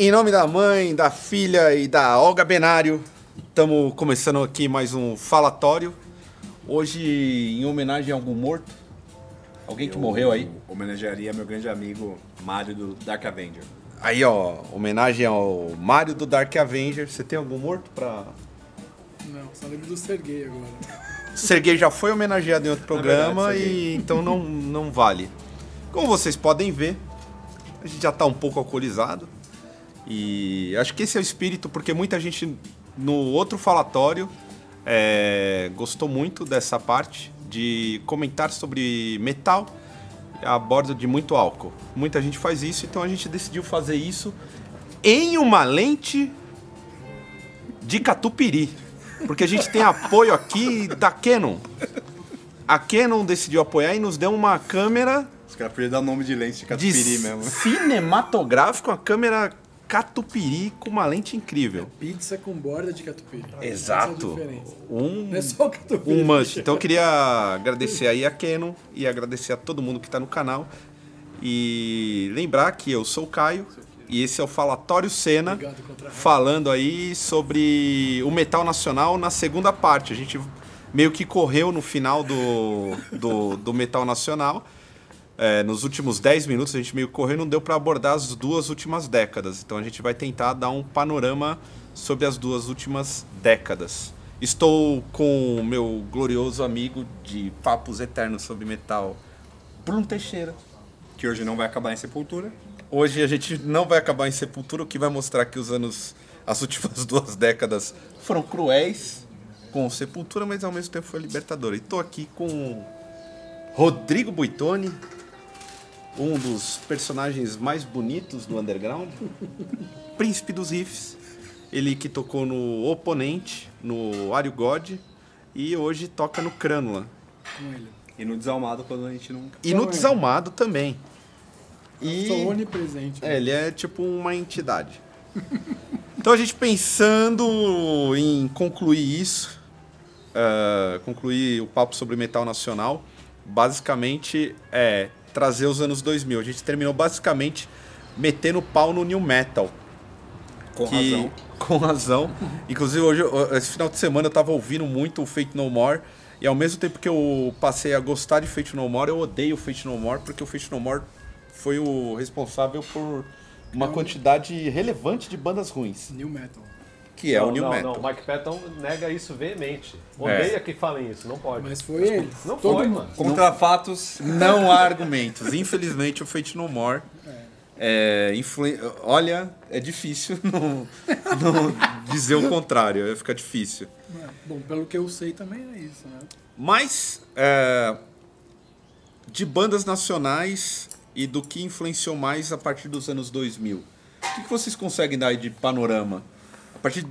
Em nome da mãe, da filha e da Olga Benário, estamos começando aqui mais um falatório. Hoje em homenagem a algum morto. Alguém que Eu morreu aí. Homenagearia meu grande amigo Mário do Dark Avenger. Aí, ó, homenagem ao Mário do Dark Avenger. Você tem algum morto pra. Não, só lembro do Sergei agora. Serguei já foi homenageado em outro programa verdade, e então não, não vale. Como vocês podem ver, a gente já tá um pouco alcoolizado. E acho que esse é o espírito, porque muita gente no outro falatório é, gostou muito dessa parte de comentar sobre metal a bordo de muito álcool. Muita gente faz isso, então a gente decidiu fazer isso em uma lente de catupiry. Porque a gente tem apoio aqui da Canon. A Canon decidiu apoiar e nos deu uma câmera Os caras podiam dar nome de lente de de catupiry mesmo. cinematográfico, uma câmera catupiry com uma lente incrível. Pizza com borda de catupiry. Exato. É a diferença. Um, Não é só o catupiry. um must. Então eu queria agradecer aí a Canon e agradecer a todo mundo que está no canal. E lembrar que eu sou o Caio e esse é o Falatório Obrigado, contra falando aí sobre o metal nacional na segunda parte. A gente meio que correu no final do, do, do metal nacional. É, nos últimos 10 minutos a gente meio correu não deu para abordar as duas últimas décadas. Então a gente vai tentar dar um panorama sobre as duas últimas décadas. Estou com o meu glorioso amigo de papos eternos sobre metal, Bruno Teixeira. Que hoje não vai acabar em sepultura. Hoje a gente não vai acabar em Sepultura, o que vai mostrar que os anos, as últimas duas décadas foram cruéis com Sepultura, mas ao mesmo tempo foi libertador. E tô aqui com Rodrigo Buitoni, um dos personagens mais bonitos do underground, príncipe dos riffs, ele que tocou no Oponente, no Ario God e hoje toca no Crânula. Com ele. E no desalmado quando a gente não. E no é. Desalmado também. Eu sou onipresente. É, ele é tipo uma entidade. Então a gente pensando em concluir isso, eh, concluir o papo sobre metal nacional, basicamente é trazer os anos 2000. A gente terminou basicamente metendo pau no new metal. Com que- razão. Com razão. Inclusive, hoje, esse final de semana eu tava ouvindo muito o Fate No More. E ao mesmo tempo que eu passei a gostar de Fate No More, eu odeio o Fate No More, porque o Fate No More foi o responsável por uma quantidade relevante de bandas ruins. New Metal. Que é não, o New não, Metal. Não, o Mike Patton nega isso veemente. Odeia que falem isso, não pode. Mas foi ele. Não Todo foi, mundo. mano. Contra fatos. Não há argumentos. Infelizmente, o Fate No More. É, influen- Olha, é difícil não, não dizer o contrário, vai ficar difícil. É, Bom, pelo que eu sei também é isso, né? Mas é, de bandas nacionais e do que influenciou mais a partir dos anos 2000. O que, que vocês conseguem dar aí de panorama? Partir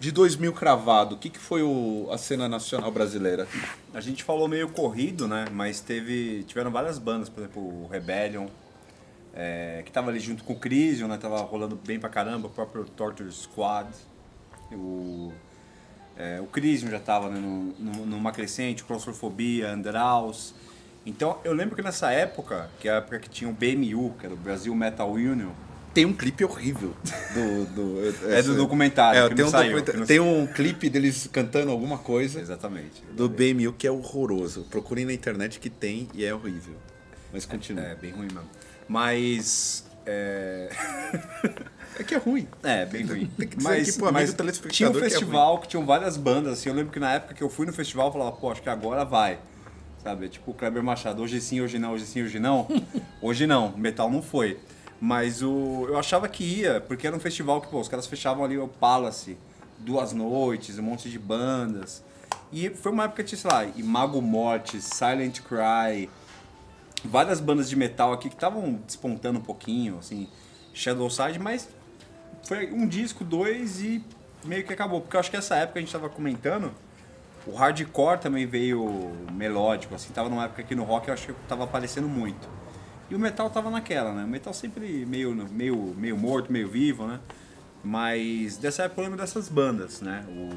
de 2000 cravado, o que, que foi o- a cena nacional brasileira? A gente falou meio corrido, né? Mas teve. Tiveram várias bandas, por exemplo, o Rebellion. é, que tava ali junto com o Crisium, né? Tava rolando bem pra caramba, o próprio Torture Squad. O, é, o Crisium já tava né, no- no- numa crescente, Claustrofobia, Underhouse. Então eu lembro que nessa época, que é a época que tinha o BMU, que era o Brasil Metal Union, Tem um clipe horrível do. do é do documentário, É, tem, um saiu, não tem um clipe deles cantando alguma coisa Exatamente. do BMU que é horroroso. Procurem na internet que tem e é horrível. Mas continua. É, bem ruim mesmo. Mas. É, É que é ruim. é bem ruim. Tem que dizer aqui pro amigo telespectador tinha um que é festival que, tinham várias bandas. Assim, eu lembro que na época que eu fui no festival, eu falava, pô, acho que agora vai. Sabe? Tipo o Kleber Machado, hoje sim, hoje não, hoje sim, hoje não. hoje não, metal não foi. Mas o, eu achava que ia, porque era um festival que, pô, os caras fechavam ali o Palace, duas noites, um monte de bandas. E foi uma época que, sei lá, Imago Morte, Silent Cry, várias bandas de metal aqui que estavam despontando um pouquinho, assim, Shadowside, mas foi um disco, dois e meio que acabou. Porque eu acho que essa época a gente tava comentando, o hardcore também veio melódico, assim, tava numa época que no rock eu acho que tava aparecendo muito. E o metal tava naquela, né? O metal sempre meio, meio, meio morto, meio vivo, né? Mas dessa época eu lembro dessas bandas, né? O,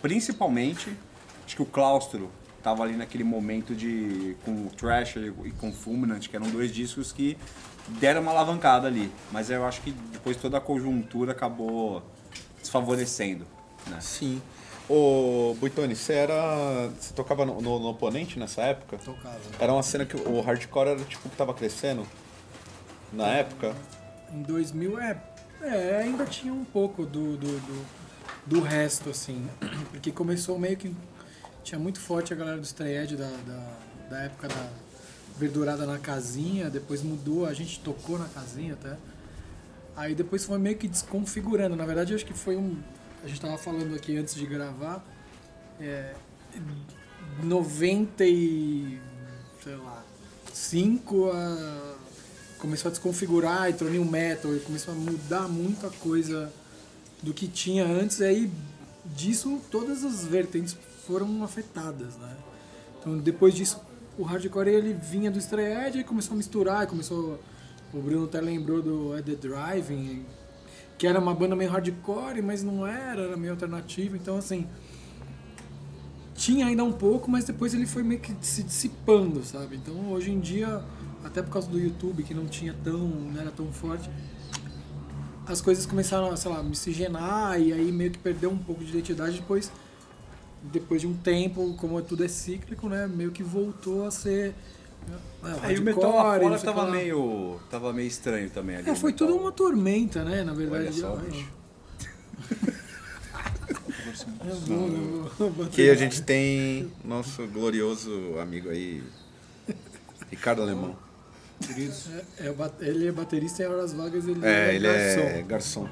principalmente, acho que o Claustro tava ali naquele momento de. com o Thrasher e com o Fulminant, que eram dois discos que deram uma alavancada ali. Mas eu acho que depois toda a conjuntura acabou desfavorecendo. Né? Sim. Ô, Buitoni, você era. Você tocava no, no- no oponente nessa época? Tocava. Era uma cena que o hardcore era tipo que tava crescendo na época. Em 2000, é, é, ainda tinha um pouco do, do, do, do resto, assim. Porque começou meio que. Tinha muito forte a galera do Strayed da, da, da época da verdurada na casinha, depois mudou, a gente tocou na casinha até. Aí depois foi meio que desconfigurando. Na verdade, eu acho que foi um. A gente tava falando aqui antes de gravar. É, 90 e. sei lá. 5 a. Começou a desconfigurar, entrou new metal, e começou a mudar muita coisa do que tinha antes, e aí disso todas as vertentes foram afetadas, né? Então depois disso o hardcore ele vinha do Strayed e começou a misturar, começou o Bruno até lembrou do The Driving, que era uma banda meio hardcore, mas não era, era meio alternativo, então assim, tinha ainda um pouco, mas depois ele foi meio que se dissipando, sabe? Então hoje em dia, até por causa do YouTube, que não tinha tão, não era tão forte, as coisas começaram a, sei lá, miscigenar e aí meio que perdeu um pouco de identidade depois depois de um tempo, como tudo é cíclico, né, meio que voltou a ser né, Aí o metal lá fora tava lá. meio. tava meio estranho também ali. É, foi metal. tudo uma tormenta, né, na verdade. Olha só, bicho. vou bater Que a gente tem nosso glorioso amigo aí, Ricardo Alemão. É, é ele é baterista em horas vagas, ele É, ele garçom. é garçom.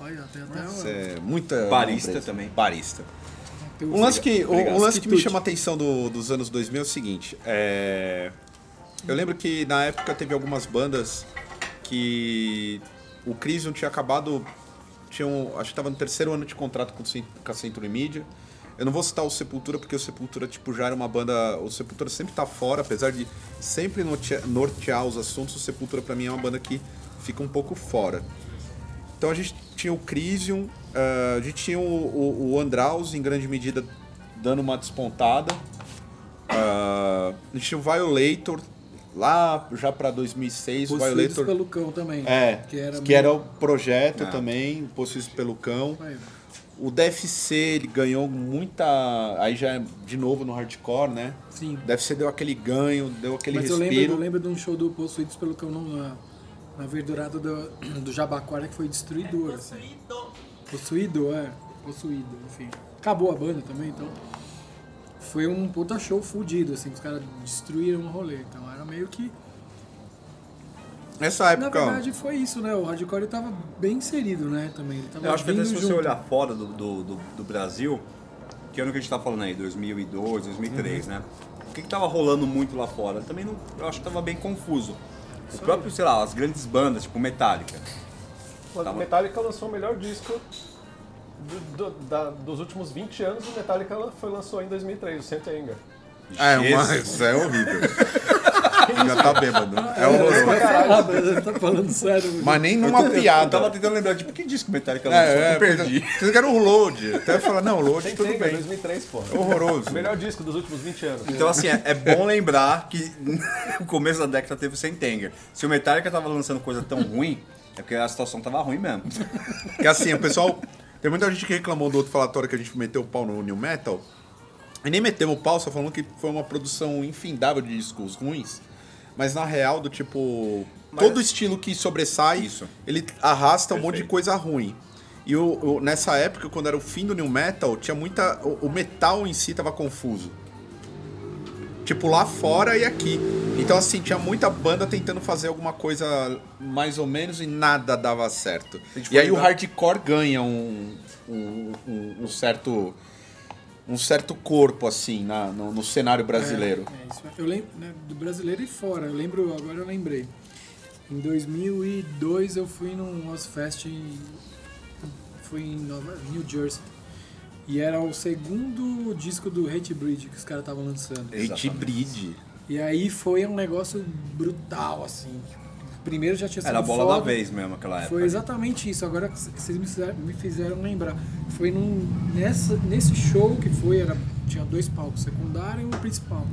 Olha, tem até Isso uma, é muita. Barista também. Barista. Um lance que, Obrigado. um lance que me chama a atenção do- dos anos 2000 é o seguinte. é, Eu lembro que na época teve algumas bandas que o Crisium tinha acabado. Tinha um- acho que estava no terceiro ano de contrato com, com a Century Media. Eu não vou citar o Sepultura, porque o Sepultura tipo, já era uma banda. O Sepultura sempre tá fora, apesar de sempre norte- nortear os assuntos, o Sepultura pra mim é uma banda que fica um pouco fora. Então a gente tinha o Crisium, eh, a gente tinha o, o, o Andraus em grande medida dando uma despontada. Ah, a gente tinha o Violator lá já pra 2006, o Possuídos Violator. pelo cão também. É, que era, que era meio- o projeto Ah. também, Possuídos pelo Cão. Aí, O DFC ele ganhou muita. Aí já é de novo no hardcore, né? Sim. O DFC deu aquele ganho, deu aquele Mas eu lembro, respiro. eu lembro de um show do Possuídos pelo Cão na, na verdurada do, do Jabaquara que foi destruidor. Assim. Possuído, é. Possuído, enfim. Acabou a banda também, então. Foi um puta show fudido, assim, os caras destruíram o rolê. Então era meio que. Nessa Na época. verdade foi isso, né? O hardcore tava bem inserido, né? Também. Ele tava Eu acho que até se você junto. olhar fora do, do, do, do Brasil, que ano que a gente tá falando aí, 2002, 2003, Uhum. né? O que que tava rolando muito lá fora? Também não, eu acho que tava bem confuso. O próprio, sei lá, as grandes bandas, tipo Metallica. O Tava- Metallica lançou o melhor disco do- do- da- dos últimos 20 anos. O Metallica foi, lançou em 2003, o Saint Anger. É, uma, isso é horrível. Já tá bêbado. É horroroso. Ah, mas ele tá falando sério. Mas nem numa eu- piada. Eu tava tentando lembrar, tipo, que disco Metallica lançou? É, é, eu perdi. Vocês querem o load. Até falar, não, o load Saint tudo Anger, bem. 2003, pô. Horroroso. O melhor disco dos últimos 20 anos. Então, assim, é, é bom lembrar que no começo da década teve o Sentenger. Se o Metallica tava lançando coisa tão ruim, é porque a situação tava ruim mesmo. Que assim, o pessoal. Tem muita gente que reclamou do outro falatório que a gente meteu o pau no New Metal. E nem metemos o pau, só falando que foi uma produção infindável de discos ruins. Mas na real, do tipo. Todo estilo que sobressai, Isso. ele arrasta um monte de Perfeito. coisa ruim. E o, o- nessa época, quando era o fim do New Metal, tinha muita. O, o metal em si tava confuso. Tipo, lá fora e aqui. Então, assim, tinha muita banda tentando fazer alguma coisa mais ou menos e nada dava certo. E aí o hardcore ganha um, um, um- um certo um certo corpo, assim, na, no, no cenário brasileiro. É, isso. Eu lembro, né, do brasileiro e fora. Eu lembro, agora eu lembrei. Em 2002 eu fui num Ozfest em, fui em Nova, New Jersey. E era o segundo disco do Hate Breed que os caras estavam lançando. Hate Breed. E aí foi um negócio brutal, assim. Primeiro já tinha sido Era a bola foda. da vez mesmo, aquela época. Foi exatamente isso. Agora que vocês me fizeram, me fizeram lembrar. Foi num, nessa, nesse show que foi, era, tinha dois palcos, secundário e um principal.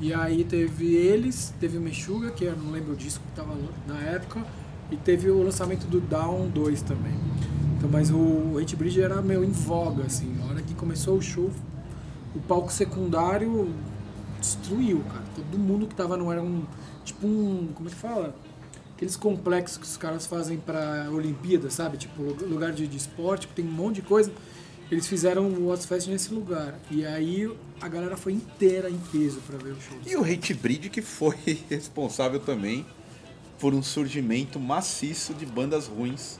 E aí teve eles, teve o Meshuga, que eu não lembro o disco que tava na época, e teve o lançamento do Down 2 também. Então, mas o Hate Bridge era meio em voga, assim. Na hora que começou o show, o palco secundário destruiu, cara. Todo mundo que tava não era um. Tipo um. Como é que fala? Aqueles complexos que os caras fazem pra Olimpíada, sabe? Tipo, lu- lugar de, de esporte, que tem um monte de coisa. Eles fizeram o Ozfest nesse lugar. E aí a galera foi inteira em peso pra ver o show. E o Hate Breed que foi responsável também por um surgimento maciço de bandas ruins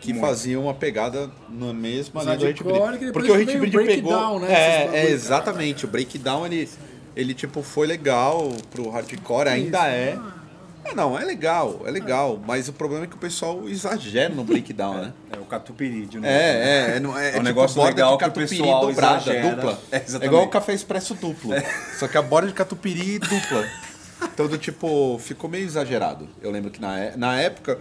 que Muito. faziam uma pegada na mesma linha do Hate hardcore, Breed. Porque o Hate Breed pegou. né, É, é, exatamente. O breakdown ele, ele tipo foi legal pro hardcore, ainda é. É, não, é legal, é legal. Mas o problema é que o pessoal exagera no breakdown, né? É o catupiry de novo. É, é, é, não- é, É um tipo negócio borda legal de que o pessoal dobrada, exagera. dupla. É, É, igual o café expresso duplo. Só que a borda de catupiry dupla. Então, do tipo, ficou meio exagerado. Eu lembro que na, é- na época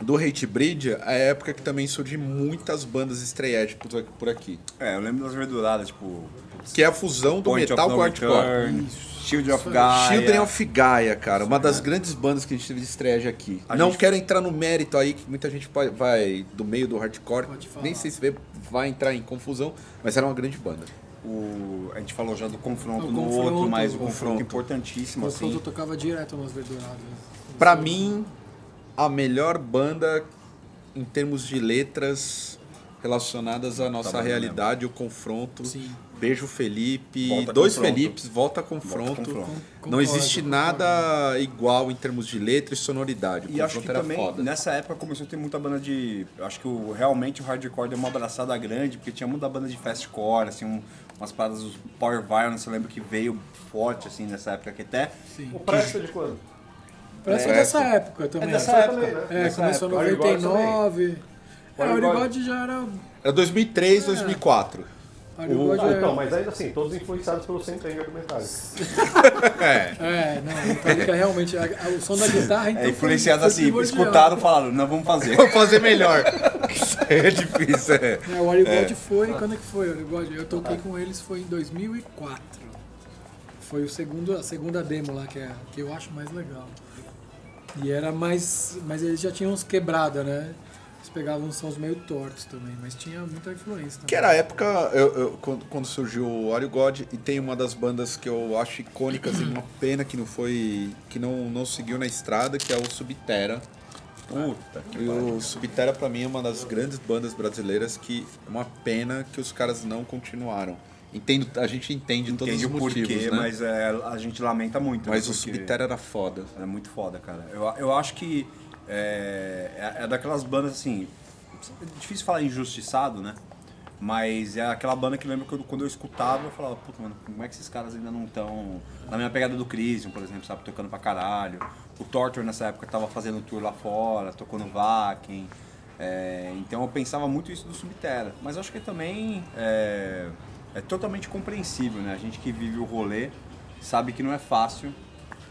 do Hate Breed, a época que também surgiram muitas bandas estreantes por, aqui. É, eu lembro das verduradas, tipo. Que é a fusão do Point metal com hardcore. Return, Shield of Gaia. Children of Gaia, cara. Uma das grandes bandas que a gente teve de estreia aqui. A Não gente- quero entrar no mérito aí, que muita gente vai, do meio do hardcore. Nem sei se vê- vai entrar em confusão, mas era uma grande banda. O, a gente falou já do confronto O no confronto, outro, mas o confronto, confronto. importantíssimo, O assim. Frodo tocava direto nas verduradas. Pra mim, a melhor banda em termos de letras relacionadas à nossa realidade, o confronto. Sim. Beijo Felipe, Volta dois confronto. Felipes, volta confronto. Volta confronto. Com- Não existe nada igual em termos de letra e sonoridade. O E acho confronto que era também, foda. nessa época, começou a ter muita banda de... eu Acho que o, realmente o hardcore deu uma abraçada grande, porque tinha muita banda de fastcore, assim, um- umas paradas, os Power Violence, eu lembro que veio forte, assim, nessa época, que até... Sim. O Presto é de quando? Parece É, dessa época também. É dessa Essa época. também, né? É, Dessa começou em época. Origod 99. É, o Origod. Origod já era. Era 2003, 2004. O Ah, é- então, mas ainda assim, todos influenciados pelo Sentenger do Metallica. É. É, não, Metallica realmente. a- a- o som da guitarra então. É influenciado foi- foi assim, escutaram e falaram, não, vamos fazer. Vou fazer melhor. Isso é difícil, é. É, o Origod foi. Quando é que foi o Origod? Eu toquei com eles foi em 2004. Foi o segundo, a segunda demo lá, que, é, que eu acho mais legal. E era mais. Mas eles já tinham uns quebrada, né? Pegavam uns sons meio tortos também, mas tinha muita influência também. Que era a época, eu- eu- quando, quando surgiu o Oreo God, e tem uma das bandas que eu acho icônicas e uma pena que não foi. que não, não seguiu na estrada, que é o Subterra. Puta que E o Subterra pra mim é uma das grandes bandas brasileiras que é uma pena que os caras não continuaram. Entendo, a gente entende todos Entende os o motivos, porquê, né? mas é, a gente lamenta muito. Mas né, o Subterra era foda. É muito foda, cara. Eu, eu acho que é, é, é daquelas bandas assim. É difícil falar injustiçado, né? Mas é aquela banda que lembra eu- quando eu escutava, eu falava, puta, mano, como é que esses caras ainda não estão na minha pegada do Crisium, por exemplo, sabe? Tocando pra caralho. O Torture nessa época tava fazendo tour lá fora, tocou no Vakin. É, então eu pensava muito isso do Subterra. Mas acho que também é, é totalmente compreensível, né? A gente que vive o rolê sabe que não é fácil,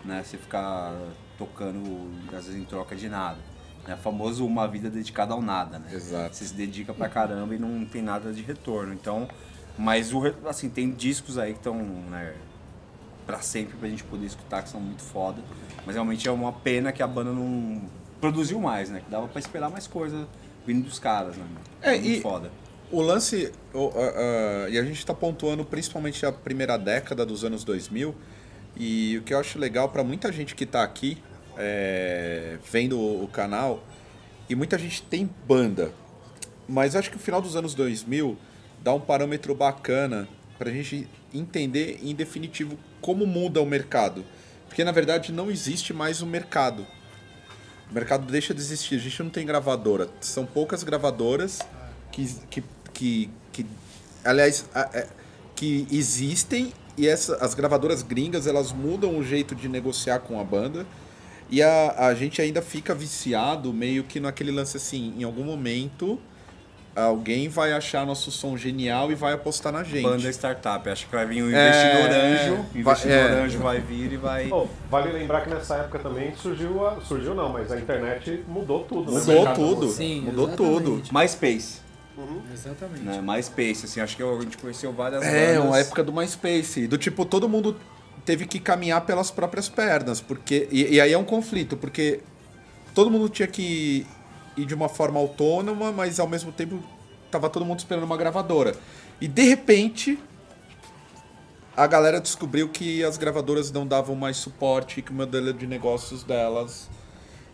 né? Você ficar tocando, às vezes, em troca de nada. É famoso uma vida dedicada ao nada, né? Exato. Você se dedica pra caramba e não tem nada de retorno. Então, mas o assim, tem discos aí que estão, né, pra sempre pra gente poder escutar, que são muito foda. Mas realmente é uma pena que a banda não produziu mais, né? Que dava pra esperar mais coisa vindo dos caras, né? É, muito e- foda. O lance, o- a- a- e a gente está pontuando principalmente a primeira década dos anos 2000, e o que eu acho legal para muita gente que está aqui é, vendo o, canal, e muita gente tem banda, mas acho que o final dos anos 2000 dá um parâmetro bacana para a gente entender em definitivo como muda o mercado. Porque na verdade não existe mais o mercado. O mercado deixa de existir, a gente não tem gravadora. São poucas gravadoras que, que, que, que aliás, é, que existem e essa, as gravadoras gringas elas mudam o jeito de negociar com a banda e a, a gente ainda fica viciado meio que naquele lance assim, em algum momento alguém vai achar nosso som genial e vai apostar na gente. Banda startup. Acho que vai vir um É, investidor anjo. O vai- investidor é. anjo vai vir e vai. Bom, vale lembrar que nessa época também surgiu a, surgiu não, mas a internet mudou tudo. né? Mudou tudo. Sim, Mudou exatamente. MySpace. Exatamente. Né? MySpace, assim, acho que a gente conheceu várias É, bandas. uma época do MySpace. Do tipo, todo mundo teve que caminhar pelas próprias pernas. porque E, e aí é um conflito, porque todo mundo tinha que ir de uma forma autônoma, mas ao mesmo tempo tava todo mundo esperando uma gravadora. E de repente. A galera descobriu que as gravadoras não davam mais suporte, que o modelo de negócios delas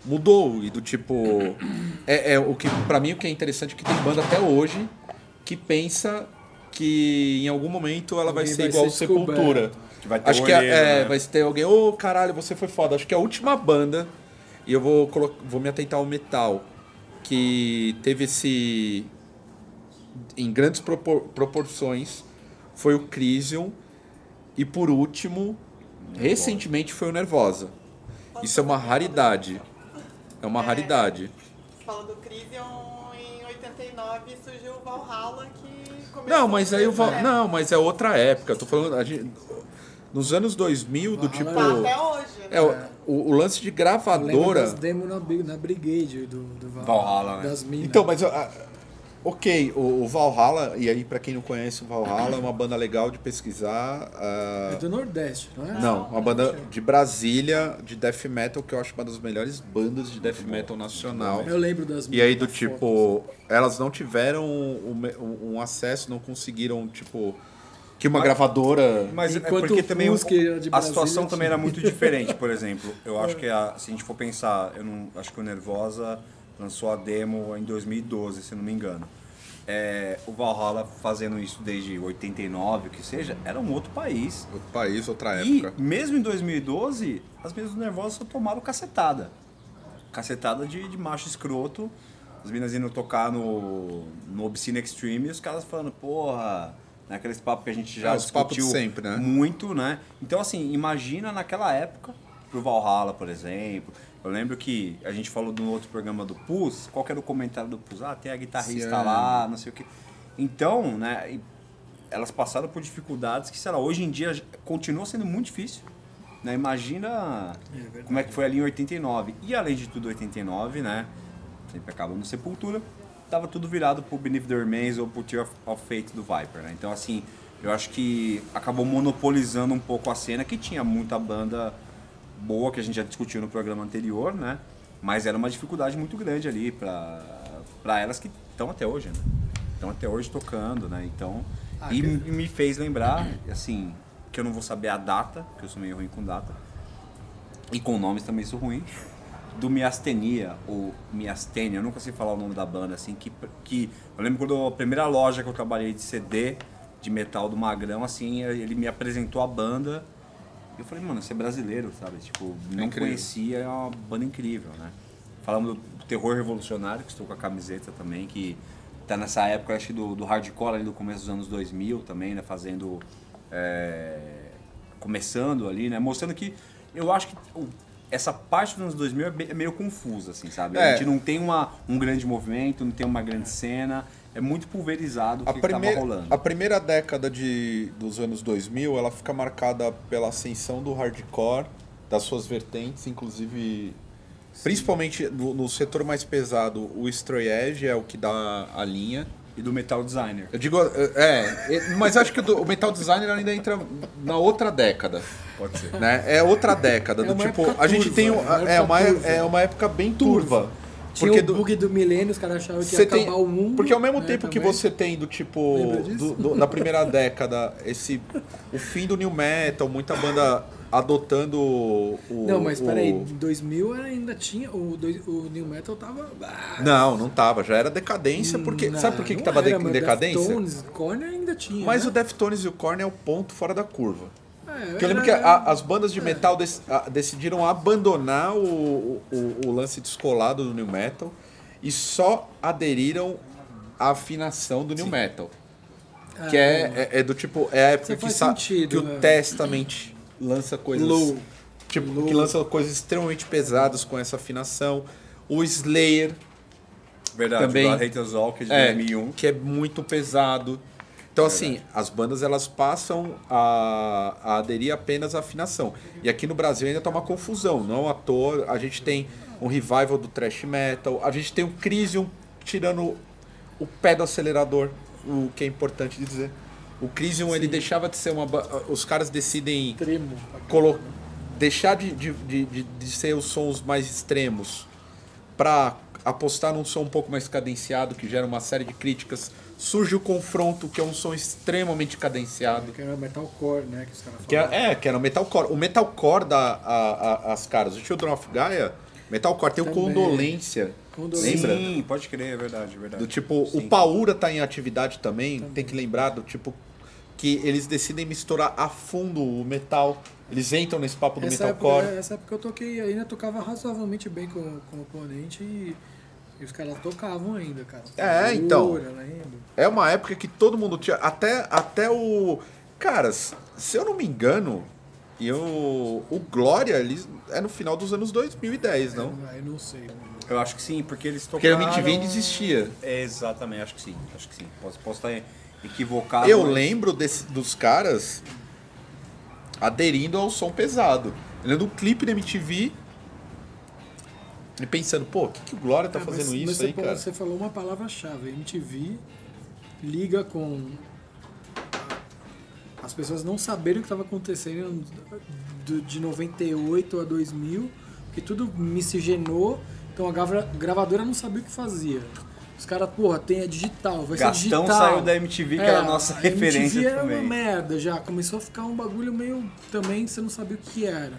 mudou. E do tipo. É, é o que para mim o que é interessante é que tem banda até hoje que pensa que em algum momento ela vai Alguém ser vai igual ser Sepultura. descoberto. Que vai ter Acho um que é, olheiro, é, né? vai ter alguém, ô caralho, você foi foda. Acho que a última banda, e eu vou, vou me atentar ao metal, que teve esse. em grandes propor- proporções, foi o Crisium. E por último, recentemente foi o Nervosa. Isso é uma raridade. É uma raridade. Fala do Crisium, em 89 surgiu o Valhalla que começou Não, mas aí o Val... é. Não, mas é outra época. Eu tô falando. a gente- Nos anos 2000, do tipo. Tá até hoje? É, o, o- o lance de gravadora. das demos na, na Brigade do, do Val- Valhalla, né? Das minas. Então, mas. ah, ok, o, o Valhalla, e aí pra quem não conhece o Valhalla, é uma banda legal de pesquisar. ah, É do Nordeste, não é? não, uma banda de Brasília, de death metal, que eu acho uma das melhores bandas de death metal nacional. Eu lembro das E aí, do tipo, fotos. elas não tiveram um, um- um acesso, não conseguiram, tipo. Que uma gravadora. Mas é porque também o- a situação também era muito diferente, por exemplo. Eu acho que a- se a gente for pensar, eu não acho que o Nervosa lançou a demo em 2012, se não me engano. É, o Valhalla fazendo isso desde 89, o que seja, era um outro país. Outro país, outra E época. mesmo em 2012, as mesmas nervosas só tomaram cacetada. Cacetada de, de macho escroto. As meninas indo tocar no, no Obscene Extreme e os caras falando, porra, naqueles papos que a gente já É, discutiu sempre, né? muito, né? Então, assim, imagina naquela época, pro Valhalla, por exemplo. Eu lembro que a gente falou no outro programa do Pus, qual que era o comentário do Pus? Ah, tem a guitarrista Ciano. lá, não sei o quê. Então, né, elas passaram por dificuldades que, sei lá, hoje em dia continua sendo muito difícil. Né? Imagina verdade. como é que foi ali em 89. E além de tudo, 89, né? Sempre acaba no Sepultura. Tava tudo virado pro Beneath the Remains ou pro Tear of, of Fate do Viper, né? Então, assim, eu acho que acabou monopolizando um pouco a cena, que tinha muita banda boa, que a gente já discutiu no programa anterior, né? Mas era uma dificuldade muito grande ali pra, pra elas que estão até hoje, né? Estão até hoje tocando, né? Então, Ah, e que- me me fez lembrar, assim, que eu não vou saber a data, que eu sou meio ruim com data. E com nomes também sou ruim. Do Miastenia, ou Miastenia, eu nunca sei falar o nome da banda, assim, que, que eu lembro quando a primeira loja que eu trabalhei de CD, de metal do Magrão, assim, ele me apresentou a banda. E eu falei, mano, você é brasileiro, sabe? Tipo, não incrível. conhecia, é uma banda incrível, né? Falamos do Terror Revolucionário, que estou com a camiseta também, que tá nessa época, acho que do, do hardcore ali do começo dos anos 2000 também, né? Fazendo. é, começando ali, né? Mostrando que eu acho que o- essa parte dos anos 2000 é, é meio confusa, assim, sabe? A É. gente não tem uma, um grande movimento, não tem uma grande cena, é muito pulverizado o A que, estava rolando. a primeira década de, dos anos 2000, ela fica marcada pela ascensão do hardcore, das suas vertentes, inclusive, principalmente no, no setor mais pesado, o Stray Edge é o que dá a linha. E do Metal Designer. Eu digo, é, é, mas acho que o, do- o Metal Designer ainda entra na outra década. Pode ser. Né? É outra década. É do uma tipo, época a gente turva, tem. é um- uma é, época uma, turva. é uma época bem turva. Tinha Porque o do- bug do milênio, os caras achavam que ia tem, acabar o mundo. porque ao mesmo né, tempo que também. você tem do tipo do, do- da primeira década esse o fim do new metal, muita banda adotando o Não, mas o- peraí, em 2000 ainda tinha. O, o New Metal tava. ah, Não, não tava, já era decadência, porque não, sabe por que, que tava de- era, em mas decadência? Deftones, Korn ainda tinha. Mas né? o Deftones e o Korn é o ponto fora da curva. É, Porque eu lembro que a- as bandas de metal dec- a- decidiram abandonar o, o- o lance descolado do new metal e só aderiram à afinação do new metal. Ah, Que é, é, é do tipo, é a época que, sentido, que o né? Testament lança coisas. Low. Tipo, Low. que lança coisas extremamente pesadas com essa afinação. O Slayer Verdade, Também. o God Hate Us All, que é de É, 2001. que é muito pesado. Então, assim, as bandas elas passam a, a aderir apenas à afinação. E aqui no Brasil ainda tá uma confusão. Não à toa, a gente tem um revival do thrash metal, a gente tem o Crisium tirando o pé do acelerador, o que é importante dizer. O Crisium, ele deixava de ser uma. Os caras decidem Extremo. colo- deixar de, de, de, de- ser os sons mais extremos para apostar num som um pouco mais cadenciado, que gera uma série de críticas. Surge o confronto, que é um som extremamente cadenciado. Que era metalcore, né? Que os caras Que é, é, que era o metalcore. O metalcore dá a- a- as caras. O Children of Gaia, metalcore tem o Também. Condolência. Condolência. Lembra? Sim, pode crer, é verdade, é verdade. Do tipo, Sim. o Paura tá em atividade também, tem que lembrar do tipo que eles decidem misturar a fundo o metal. Eles entram nesse papo do Essa metalcore. época, essa época eu toquei, ainda tocava razoavelmente bem com, com o oponente e, e os caras tocavam ainda, cara. É, então. Paura, lembro. É uma época que todo mundo tinha. Até, até o. Caras, se eu não me engano, e o, o Glória eles, é no final dos anos 2010, não? Eu não sei. mano. Eu acho que sim, porque eles Porque tocaram... o MTV ainda existia. É, exatamente, acho que sim, acho que sim. Posso, posso estar equivocado. Eu mas- lembro desse- dos caras aderindo ao som pesado. Eu lembro do clipe da MTV e pensando, pô, o que, que o Glória tá mas- fazendo mas isso você, aí, pô- cara? Você falou uma palavra-chave. MTV liga com as pessoas não saberem o que estava acontecendo do- de 98 a 2000, que tudo miscigenou, então a grava- gravadora não sabia o que fazia. Os caras, porra, tem a digital, vai ser Gastão digital. saiu da MTV, que era a nossa a referência MTV era também. uma merda já, começou a ficar um bagulho meio também, você não sabia o que era.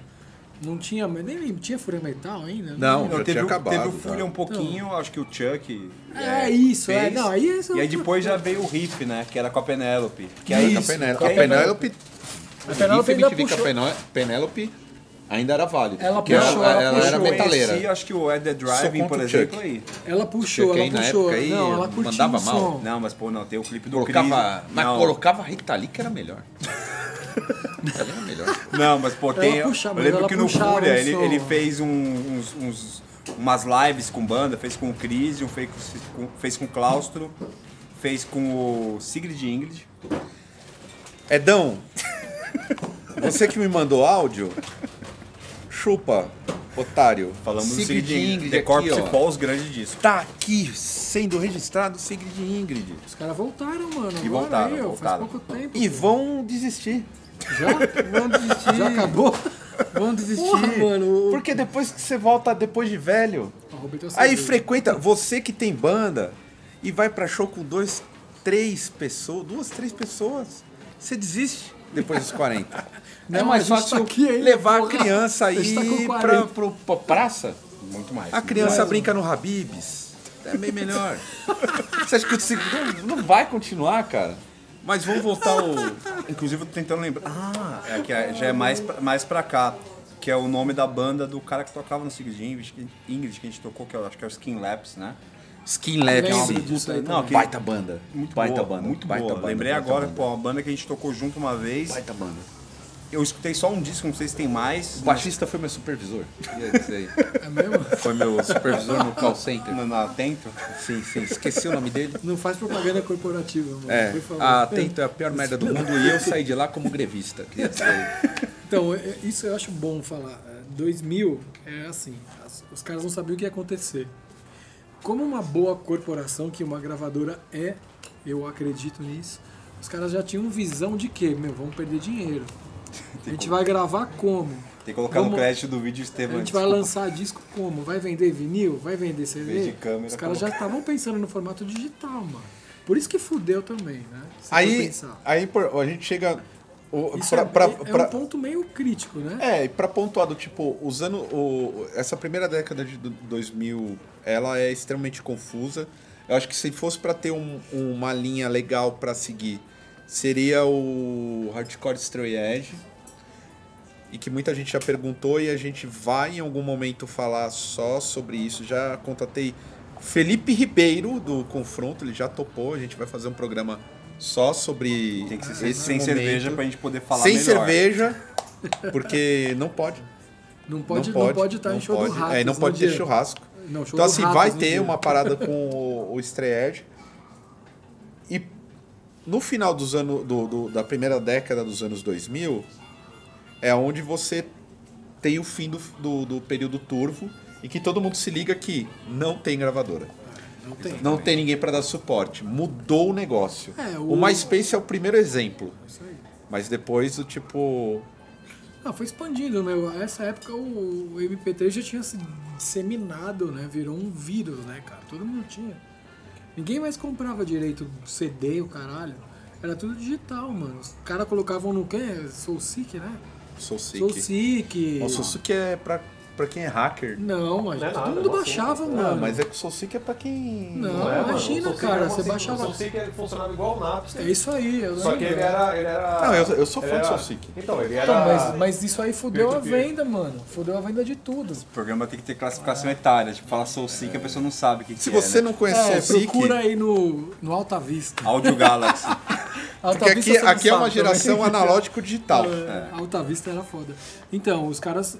Não tinha, nem lembro, tinha Fúria Metal ainda? Não, lembro. já teve, tinha o- acabado, teve o tá. Fúria um pouquinho, acho que o Chuck. É, isso, é. fez. Não, aí isso é E aí depois já veio o riff, né? Que era com a Penélope. Que Aí, aí, a Penélope, a Penélope, A Penélope com a puxou. Pené- Penélope ainda era válido. Ela puxou, ela, ela ela era puxou. metaleira. conheci, acho que o Ed The Driving, por exemplo, Chuck. aí. Ela puxou, Chuck ela puxou. época aí não, ela curtiu mandava mal. som. Não, mas pô, não, tem o clipe do Colocava, Chris. mas não, colocava a Rita Lee que era melhor. Lee era melhor. Não, mas pô, Ela tem. puxa- eu lembro ela que no Fúria ele, ele fez um- uns, uns- umas lives com banda, fez com o Crisium, fez com, fez com o Claustro, fez com o Sigrid Ingrid. Edão, você que me mandou áudio, chupa, otário. Falamos do Sigrid Sigrid Ingrid. Ingrid The Corpse grande disco. Tá aqui sendo registrado Sigrid Ingrid. Os caras voltaram, mano. E voltaram, aí, voltaram. Faz pouco tempo. E vão desistir. Já? Vão desistir. Já acabou? Vão desistir. Porra, mano. Porque depois que você volta depois de velho, teu aí frequenta, você que tem banda e vai pra show com dois, três pessoas, duas, três pessoas, você desiste depois dos 40. Não, é mais a fácil tá levar a criança A tá aí 40. pra, pro, pra praça. Muito mais. A criança brinca no Habibs. É bem melhor. Você acha que o ciclo não, não vai continuar, cara? Mas vamos voltar ao. Inclusive, eu tô tentando lembrar. Ah, é que é- já é mais, pra- mais pra cá. Que é o nome da banda do cara que tocava no Sigrid Ingrid, que- Ingrid, que a gente tocou, que eu acho que é o Skin Laps, né? Skin Lab, Lembro sim. disso aí Não, que- Baita banda. Muito baita boa, banda. muito baita boa. banda, Lembrei baita agora, banda. pô, uma banda que a gente tocou junto uma vez. Baita banda. Eu escutei só um disco, não sei se tem mais. O baixista foi meu supervisor. Ia dizer aí. É mesmo? Foi meu supervisor no call center. No, no Atento. Sim, sim. Esqueci o nome dele. Não faz propaganda corporativa, mano. É, por favor. a Atento é a pior merda do mundo e eu saí de lá como grevista. Queria dizer aí. Então, é- é- isso eu acho bom falar. É, 2000 é assim, as- os caras não sabiam o que ia acontecer. Como uma boa corporação, que uma gravadora é, eu acredito nisso, os caras já tinham visão de que, meu, vamos perder dinheiro. A gente vai gravar como? Tem que colocar no Vamos- crédito do vídeo A Estevam. gente vai lançar disco como? Vai vender vinil? Vai vender CD? de câmera, Os caras já estavam pensando no formato digital, mano. Por isso que fudeu também, né? Se Aí, aí por- a gente chega. o- Isso pra- é, pra- é- é pra- um ponto meio crítico, né? É, e pra pontuar do tipo, usando o, essa primeira década de do- 2000, ela é extremamente confusa. Eu acho que se fosse pra ter um- uma linha legal pra seguir, seria o Hardcore Stray Edge. E que muita gente já perguntou e a gente vai em algum momento falar só sobre isso. Já contatei Felipe Ribeiro do Confronto, ele já topou. A gente vai fazer um programa só sobre Tem que ser esse sem momento. cerveja pra gente poder falar Sem melhor. cerveja, porque não pode. Não pode não não pode, pode estar não em show do pode. rato. É, não pode ter churrasco. Não, então, do assim, vai ter dia. uma parada com o, o Stray E no final dos anos. Do, do- da primeira década dos anos 2000, é onde você tem o fim do, do, do período turvo e que todo mundo se liga que não tem gravadora. Não tem. Não tem ninguém para dar suporte. Mudou o negócio. É, o... o- MySpace é o primeiro exemplo. Isso aí. Mas depois o tipo. Não, foi expandindo, né? Essa época o o MP3 já tinha se disseminado, né? Virou um vírus, né, cara? Todo mundo tinha. Ninguém mais comprava direito CD, o caralho. Era tudo digital, mano. Os caras colocavam no quê? Soul Seek, né? Soul Sick. Soul Seek. O Soul Sick é pra, pra quem é hacker. Não, mas Não é todo nada, mundo é baixava, sonda. mano. Ah, mas é que o Soul Sick é pra quem. Não, Não é, imagina, Seek cara, você baixava- O Soul Seek ele funcionava igual o Napster. É isso aí, eu Só que ele era. Ele era Não, eu- eu sou fã do era- Soul Seek. Então, ele era. Então, mas, mas isso aí fudeu a venda, mano. Fudeu a venda de tudo. O programa tem que ter classificação etária. Tipo, fala Soul Seek, a pessoa não sabe o que, Se que é, você né? não conhece É, Soul Sick. procura aí no, no Alta Vista. Audio Galaxy. Alta Porque Vista aqui, aqui é uma geração também. analógico digital. É, Alta Vista era foda. Então, os caras.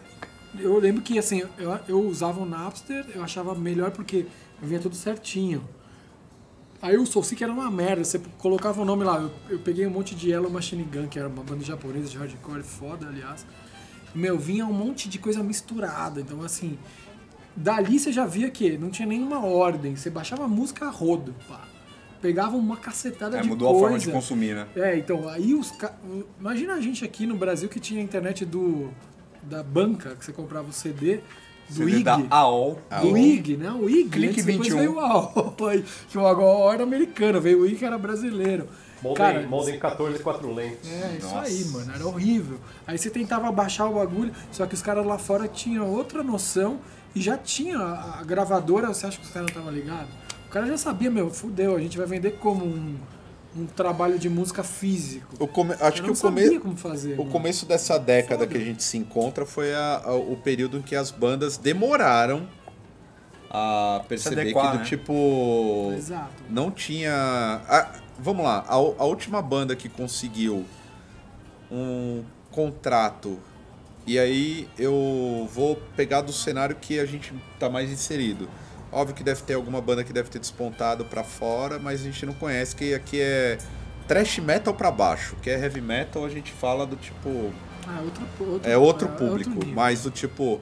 Eu lembro que assim, eu, eu usava o Napster, eu achava melhor porque vinha tudo certinho. Aí o Soul Seek era uma merda, você colocava o nome lá. Eu, eu peguei um monte de Yellow Machine Gun, que era uma banda japonesa de hardcore foda, aliás. Meu, vinha um monte de coisa misturada. Então, assim, dali você já via que não tinha nenhuma ordem. Você baixava a música a rodo, pá. Pegava uma cacetada É, de mudou coisa. a forma de consumir, né? É, então, aí os ca... Imagina a gente aqui no Brasil que tinha a internet do da banca, que você comprava o CD do CD IG. da AOL. Do IG, né? O IG. Clique antes, depois 21. veio o AOL, que o AOL era americano, veio o IG que era brasileiro. Modem, Cara, modem 14 4 lentes. é, isso Nossa. aí, mano, era horrível. Aí você tentava baixar o bagulho, só que os caras lá fora tinham outra noção e já tinha a gravadora, você acha que os caras não estavam ligados? O cara já sabia, meu, fudeu, a gente vai vender como um, um trabalho de música físico. O come- Acho Eu que não o, sabia come... como fazer. o mano. começo dessa década Foda. que a gente se encontra foi a- a- o período em que as bandas demoraram a perceber adequar, que do né? tipo. Exato. Não tinha. Ah, vamos lá, a, a última banda que conseguiu um contrato. E aí eu vou pegar do cenário que a gente tá mais inserido. Óbvio que deve ter alguma banda que deve ter despontado pra fora, mas a gente não conhece, que aqui é trash metal pra baixo, que é heavy metal, a gente fala do tipo. Ah, outro, outro, É outro é público, nível. mas do tipo.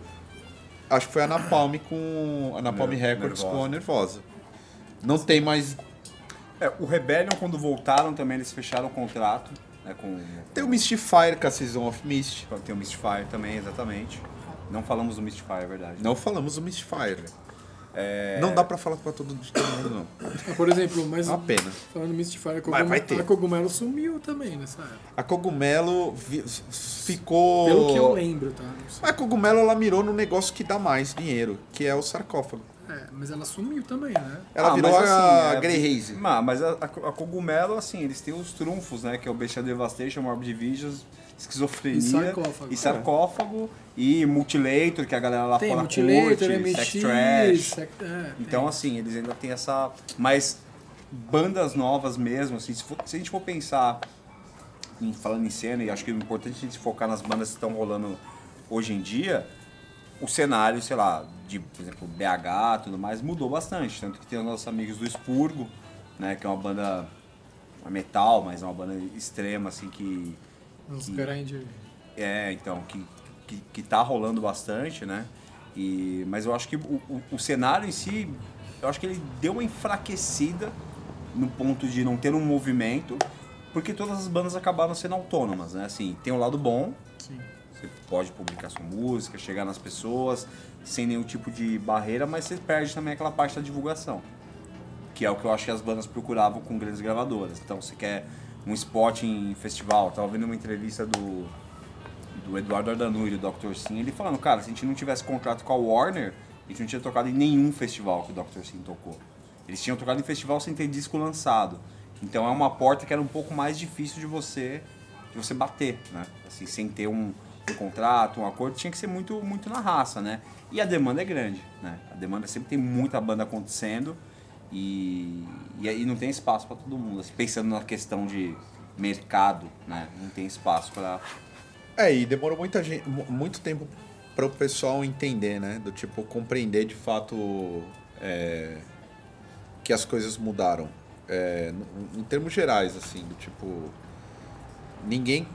Acho que foi a Napalm com. A Napalm Ner- Records Nervosa. com a Nervosa. Não tem mais. É, o Rebellion, quando voltaram também, eles fecharam o contrato. Né, com, Tem o Mystifier com a Season of Mist. Tem o Mystifier também, exatamente. Não falamos do Mystifier, é verdade. Não falamos do Mystifier. É, Não dá pra falar com todo, mundo, não. É, Por exemplo, mas É uma pena. falando em Mystifier, a Mas cogumelo, vai ter. a cogumelo sumiu também nessa época. A Cogumelo vi- ficou. Pelo que eu lembro, tá? Sei. A Cogumelo ela mirou no negócio que dá mais dinheiro, que é o sarcófago. É, mas ela sumiu também, né? Ela Ah, virou mas a assim, é- Grey Haze. Ma- Mas a, a, a Cogumelo, assim, eles têm os trunfos, né? Que é o Bestial Devastation, Morbid Visions, Esquizofrenia. E sarcófago. E sarcófago. E Mutilator, que a galera lá Tem fora Mutilator, curte, MX, Sex Trash. Sex- é, Então, tem. assim, eles ainda têm essa. Mas bandas novas mesmo, assim, se, for- se a gente for pensar em, falando em cena, e acho que é importante a gente focar nas bandas que estão rolando hoje em dia, o cenário, sei lá, de, por exemplo, BH e tudo mais, mudou bastante. Tanto que tem os nossos amigos do Expurgo, né, que é uma banda metal, mas é uma banda extrema, assim, que. Uns que- grande. é, então, que, que, que tá rolando bastante, né? E, mas eu acho que o, o, o cenário em si, eu acho que ele deu uma enfraquecida no ponto de não ter um movimento, porque todas as bandas acabaram sendo autônomas, né? Assim, tem um lado bom, Sim. você pode publicar sua música, chegar nas pessoas sem nenhum tipo de barreira, mas você perde também aquela parte da divulgação. Que é o que eu acho que as bandas procuravam com grandes gravadoras. Então, você quer um spot em festival. Tava vendo uma entrevista do, do Eduardo Ardanui, do Dr. Sim, ele falando, cara, se a gente não tivesse contrato com a Warner, a gente não tinha tocado em nenhum festival que o Dr. Sim tocou. Eles tinham tocado em festival sem ter disco lançado. Então é uma porta que era um pouco mais difícil de você de você bater, né? Assim, sem ter um, um contrato, um acordo, tinha que ser muito, muito na raça, né? E a demanda é grande, né? A demanda sempre tem muita banda acontecendo e, e aí não tem espaço para todo mundo. Assim, pensando na questão de mercado, né? Não tem espaço para É, e demorou muita gente, mu- muito tempo para o pessoal entender, né? Do tipo, compreender de fato é, que as coisas mudaram. É, em termos gerais, assim, do tipo. Ninguém.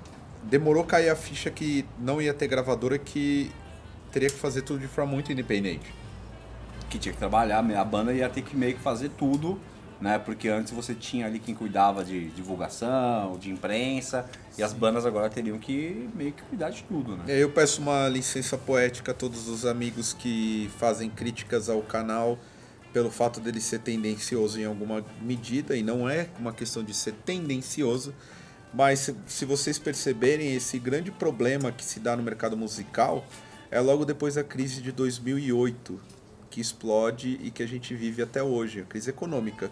Demorou cair a ficha que não ia ter gravadora que teria que fazer tudo de forma muito independente. Que tinha que trabalhar, a banda ia ter que meio que fazer tudo, né? Porque antes você tinha ali quem cuidava de divulgação, de imprensa, e as bandas agora teriam que meio que cuidar de tudo, né? Aí eu peço uma licença poética a todos os amigos que fazem críticas ao canal pelo fato dele ser tendencioso em alguma medida, e não é uma questão de ser tendencioso, mas se, se vocês perceberem esse grande problema que se dá no mercado musical, é logo depois da crise de 2008, que explode e que a gente vive até hoje, a crise econômica.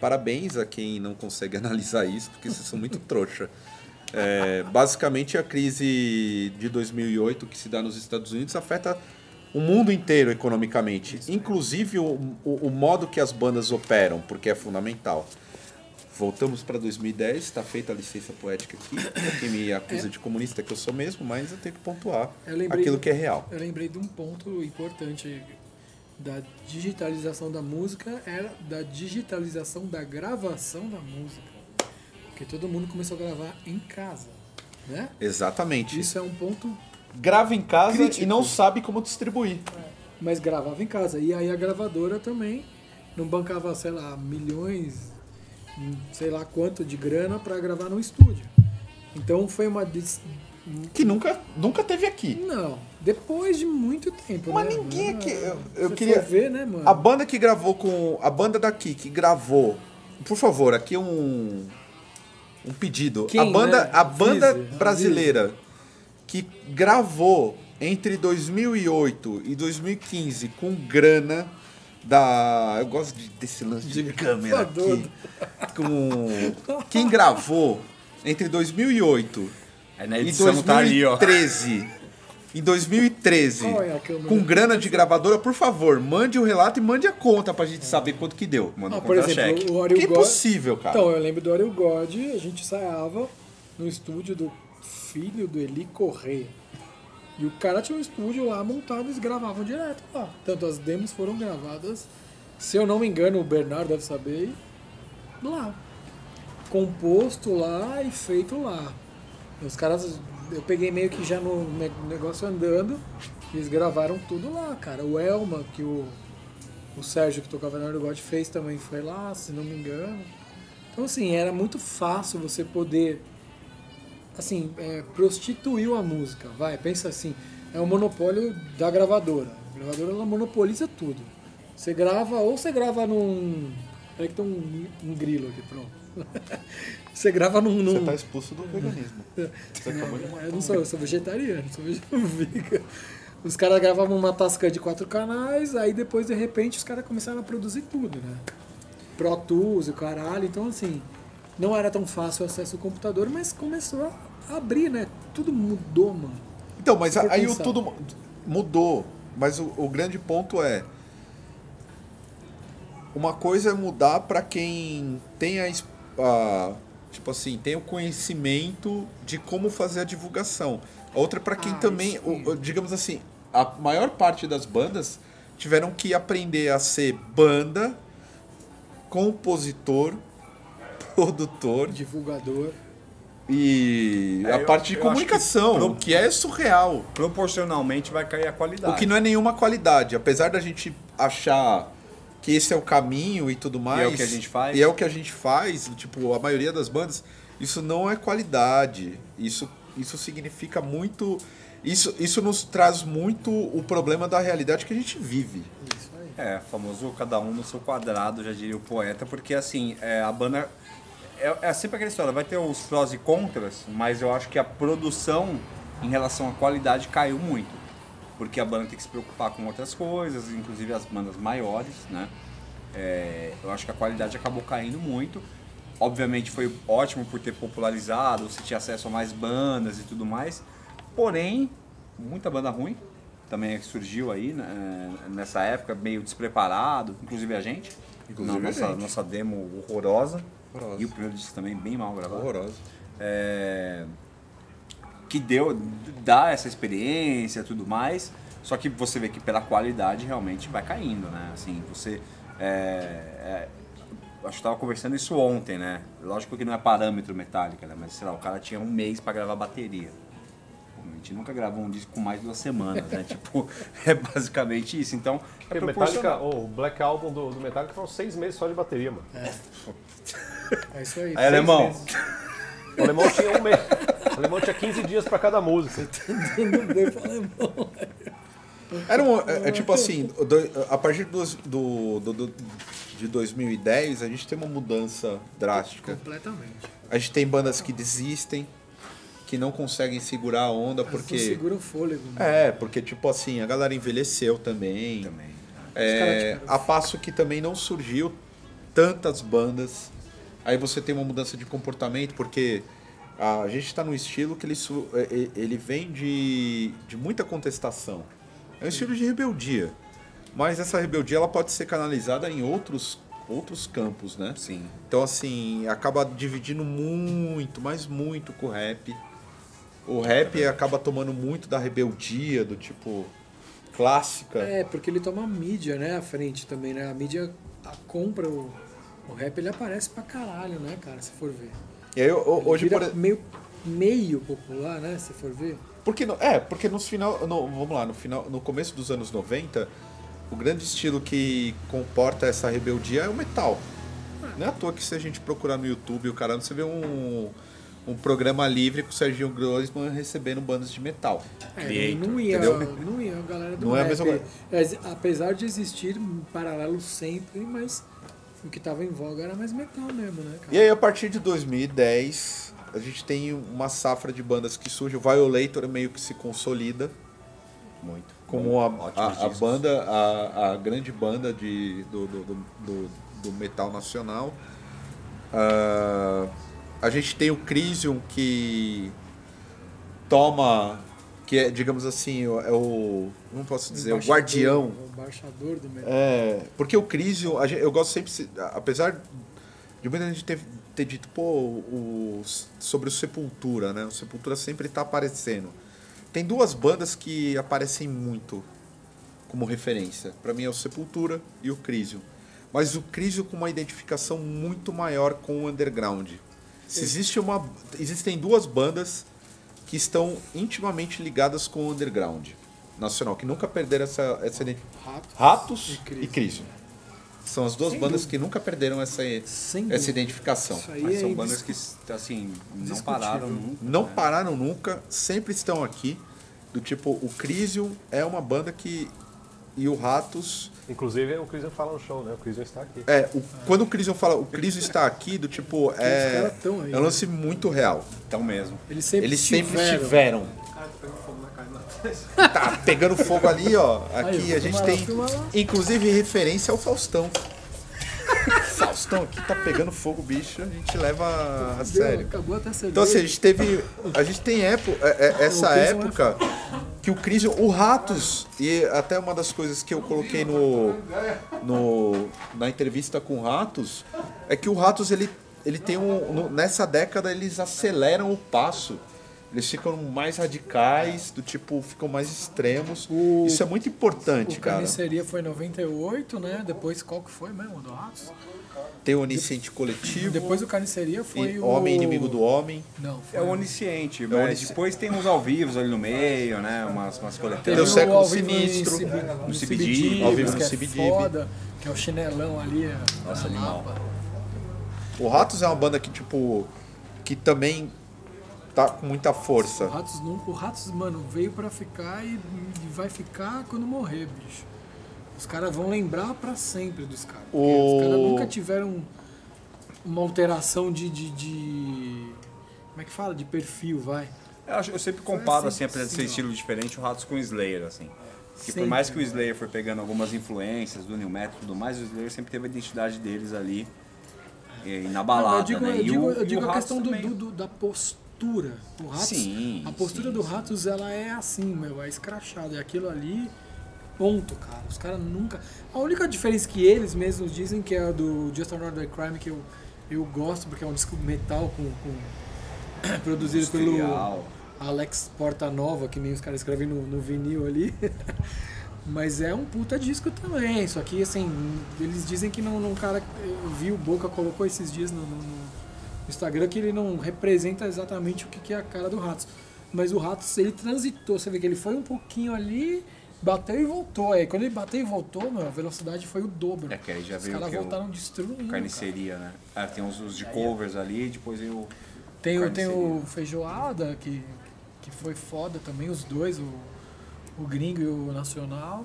Parabéns a quem não consegue analisar isso, porque vocês são muito trouxa. É, basicamente, a crise de 2008 que se dá nos Estados Unidos afeta o mundo inteiro economicamente, inclusive o, o, o modo que as bandas operam, porque é fundamental. Voltamos para 2010, está feita a licença poética aqui. Quem me acusa de comunista, que eu sou mesmo, mas eu tenho que pontuar lembrei aquilo que é real. Eu lembrei de um ponto importante da digitalização da música, era da digitalização da gravação da música. Porque todo mundo começou a gravar em casa, né? Exatamente. Isso é um ponto, Grava em casa Crítico. e não sabe como distribuir. mas gravava em casa. E aí a gravadora também não bancava, sei lá, milhões, sei lá quanto de grana para gravar no estúdio. Então foi uma dis- Que nunca, nunca teve aqui. não, depois de muito tempo, Mas né? ninguém aqui- eu- eu queria- ver, né, mano? A banda que gravou com. A banda daqui que gravou. Por favor, aqui um. Um pedido. Quem, a banda, né? a banda Avise, brasileira que gravou entre 2008 e 2015 com grana da. Eu gosto de- desse lance de, De câmera aqui. Com. Quem gravou entre 2008 Aí na em edição tá ali, ó. 2013. Em 2013, Qual é com grana de gravadora, por favor, mande o relato e mande a conta pra gente saber quanto que deu. Manda Ah, um por exemplo, o Oreo Que é God... impossível, cara. Então, eu lembro do Ariel God, a gente ensaiava no estúdio do filho do Eli Correia. E o cara tinha um estúdio lá montado e eles gravavam direto lá. Tanto as demos foram gravadas, se eu não me engano, o Bernardo deve saber, lá. Composto lá e feito lá. Os caras, eu peguei meio que já no ne- negócio andando, eles gravaram tudo lá, cara. O Elma, que o, o Sérgio que tocava na God fez também foi lá, se não me engano. Então, assim, era muito fácil você poder, assim, é, prostituir a música. Vai, pensa assim, é o monopólio da gravadora. A gravadora, ela monopoliza tudo. Você grava, ou você grava num... Peraí que tem um, um grilo aqui, pronto. Você grava num... num... Você tá expulso do veganismo. Você acabou de Não, eu não sou, eu sou vegetariano, sou vegan. Os caras gravavam uma tasca de quatro canais, aí depois, de repente, os caras começaram a produzir tudo, né? Pro Tools e o caralho. Então, assim, não era tão fácil o acesso ao computador, mas começou a abrir, né? Tudo mudou, mano. Então, mas aí o tudo mu- mudou. Mas o, o grande ponto é. Uma coisa é mudar pra quem tem a, a- Tipo assim, tem o conhecimento de como fazer a divulgação. A outra é pra quem Ah, também. o- o- digamos assim, a maior parte das bandas tiveram que aprender a ser banda, compositor, produtor Divulgador. e É, a eu- parte de eu que comunicação, pro- o que é surreal. Proporcionalmente vai cair a qualidade. O que não é nenhuma qualidade. Apesar da gente achar que esse é o caminho e tudo mais. é o que a gente faz. E é o que a gente faz, tipo, a maioria das bandas, isso não é qualidade. Isso, isso significa muito. Isso, isso nos traz muito o problema da realidade que a gente vive. Isso aí. É, famoso cada um no seu quadrado, já diria o poeta, porque assim, é, a banda. É, é sempre aquela história, vai ter os prós e contras, mas eu acho que a produção em relação à qualidade caiu muito. Porque a banda tem que se preocupar com outras coisas, inclusive as bandas maiores, né? É, eu acho que a qualidade acabou caindo muito. Obviamente foi ótimo por ter popularizado, você tinha acesso a mais bandas e tudo mais. Porém, muita banda ruim também surgiu aí né, nessa época, meio despreparado, inclusive a gente. Inclusive Na a nossa, gente. nossa demo horrorosa. Horrorosa. E o primeiro disco também bem mal gravado. Horroroso. É, que deu, dá essa experiência e tudo mais. Só que você vê que pela qualidade realmente vai caindo, né? Assim, você. é, é, acho que tava conversando isso ontem, né? Lógico que não é parâmetro metálica, né? Mas sei lá, o cara tinha um mês pra gravar bateria. A gente nunca gravou um disco com mais de duas semanas, né? tipo, é basicamente isso. Então, é. Metallica, o Black Album do, do Metallica foram seis meses só de bateria, mano. É isso aí. Aí, alemão, O alemão tinha um mês. O alemão tinha 15 dias pra cada música. Não pra alemão. Era um, é, é tipo assim, do- a partir dos- do, do, do- de 2010, a gente tem uma mudança drástica. Completamente. A gente tem bandas que desistem, que não conseguem segurar a onda Elas não porque. seguram o fôlego. né? É, porque tipo assim, a galera envelheceu também. também. É, Os caras tiveram- a passo que também não surgiu tantas bandas. Aí você tem uma mudança de comportamento, porque a gente está num estilo que ele, su- é, é, ele vem de, de muita contestação. É um estilo de rebeldia. Mas essa rebeldia ela pode ser canalizada em outros, outros campos, né? Sim. Então, assim, acaba dividindo muito, mas muito com o rap. O rap acaba tomando muito da rebeldia, do tipo clássica. É, porque ele toma a mídia, né, à frente também, né? A mídia a compra o, o rap, ele aparece pra caralho, né, cara, se for ver. E aí, hoje, vira por, meio, meio popular, né, se for ver. porque no, é, porque no final, no, vamos lá, no final, no começo dos anos 90, o grande estilo que comporta essa rebeldia é o metal. Não é à toa que se a gente procurar no YouTube, o caramba, você vê um, um programa livre com o Serginho Grossman recebendo bandas de metal. É, Creator, não ia, entendeu? não ia a galera do Não é a rap. mesma coisa. É, apesar de existir um paralelo sempre, mas o que tava em voga era mais metal mesmo, né, cara? E aí, a partir de 2010, a gente tem uma safra de bandas que surge. O Violator meio que se consolida Muito. como a, a, a banda, a, a grande banda de, do, do, do, do- do metal nacional. Ah, a gente tem o Crisium que toma, que é, digamos assim, é o, não posso dizer, o guardião O embaixador do metal. é, porque o gente- eu gosto sempre, se- apesar de muita gente ter, ter dito, pô, o, sobre o Sepultura, né? O Sepultura sempre tá aparecendo. Tem duas bandas que aparecem muito como referência. Pra mim é o Sepultura e o Crisium. Mas o Crisium com uma identificação muito maior com o underground. Se existe uma, existem duas bandas que estão intimamente ligadas com o underground nacional, que nunca perderam essa, essa identificação. Rato. Ratos E e Crisium. Crisium. São as duas Sem bandas dúvida. que nunca perderam essa, Sem essa identificação. Mas é são bandas indiscutível. que, assim, não pararam nunca. Não né? pararam nunca, sempre estão aqui. Do tipo, o Crisium é uma banda que. E o Ratos. Inclusive, o Crisium fala no show, né? O Crisium está aqui. É, o- quando o Crisium fala, o Crisium está aqui, do tipo, é. aí, É um lance muito real. Então mesmo. Eles sempre Eles sempre estiveram. estiveram. Cara, tá pegando fogo na cara. Tá pegando fogo ali, ó. Aqui Aí, a gente tem, inclusive, referência ao Faustão. Faustão aqui tá pegando fogo, bicho. A gente leva a sério. Acabou até cerveja. Então, assim, a gente teve. A gente tem épo, é- é- essa O Crisium é época que o Crisium. O Ratos, e até uma das coisas que eu coloquei no, no, na entrevista com o Ratos, é que o Ratos, ele, ele tem um. no- nessa década, eles aceleram o passo. Eles ficam mais radicais, do tipo, ficam mais extremos. O- Isso é muito importante, O cara. Carniceria foi em 98, né? Depois qual que foi mesmo? Do Ratos? Tem o Onisciente Coletivo, Depois o Carniceria foi e o... Homem Inimigo do Homem. Não, foi É o onisciente, É mas onisci- depois tem uns ao vivo ali no meio, né? Umas, umas Teve Tem o coletâneas. Século ao vivo Sinistro, no no CBD, ao vivo no que é CBD. que é o chinelão ali. é Nossa, animal. Lapa. O Ratos é uma banda que, tipo, que também tá com muita O força. Ratos, não, o Ratos, mano, veio pra ficar e, e vai ficar quando morrer, bicho. Os caras vão lembrar pra sempre dos caras. O- Os caras nunca tiveram uma alteração de, de, de- Como é que fala? De perfil, vai. Eu, acho- eu sempre comparo, assim, assim, apesar de ser estilo diferente, o Ratos com o Slayer, assim. Que por mais que o Slayer foi pegando algumas influências do New Metal e tudo mais, o Slayer sempre teve a identidade deles ali Não, inabalada, eu digo, né? eu E digo, o- eu e digo o a questão do- do- da postura. O Ratos, Sim, a postura sim, do sim. Ratos, ela é assim, meu, é escrachada. É aquilo ali, ponto, cara. Os caras nunca... A única diferença que eles mesmos dizem que é a do Just Another Crime, que eu, eu gosto, porque é um disco metal com... com produzido pelo. Alex Porta Nova, que nem os caras escrevem no, no vinil ali. Mas é um puta disco também. Só que, assim, eles dizem que não, não cara. Eu vi o Boca colocou esses dias no, no- no Instagram que ele não representa exatamente o que é a cara do Ratos. Mas o Ratos, ele transitou. Você vê que ele foi um pouquinho ali, bateu e voltou. Aí quando ele bateu e voltou, a velocidade foi o dobro. É que aí já Os veio o caras? O voltaram destruindo. cara. Carniceria, né? Ah, tem uns, uns de covers ali, depois veio o. Tem, o- tem o Feijoada, que, que foi foda também, os dois, o, o gringo e o nacional.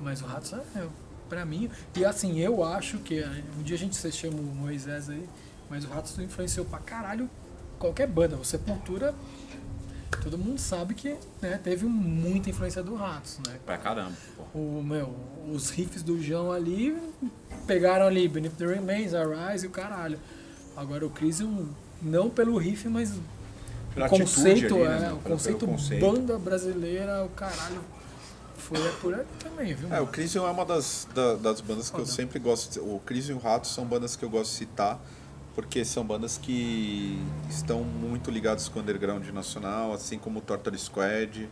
Mas o Ratos é, pra mim. E assim, eu acho que. é, Um dia a gente se chama o Moisés aí, mas o Ratos influenciou pra caralho qualquer banda. O Sepultura, todo mundo sabe que né, teve muita influência do Ratos, né? Pra caramba, pô. O, meu, os riffs do João ali pegaram ali Beneath the Remains, Arise e o caralho. Agora o Crisium, não pelo riff, mas Pela o conceito, ali, né, é, o conceito, conceito. banda brasileira, o caralho. Foi é por aí também, viu? É, o Crisium é uma das, da- das bandas que eu Foda. sempre gosto. de- O Crisium e o Ratos são bandas que eu gosto de citar, porque são bandas que estão muito ligadas com o underground nacional, assim como o Torture Squad.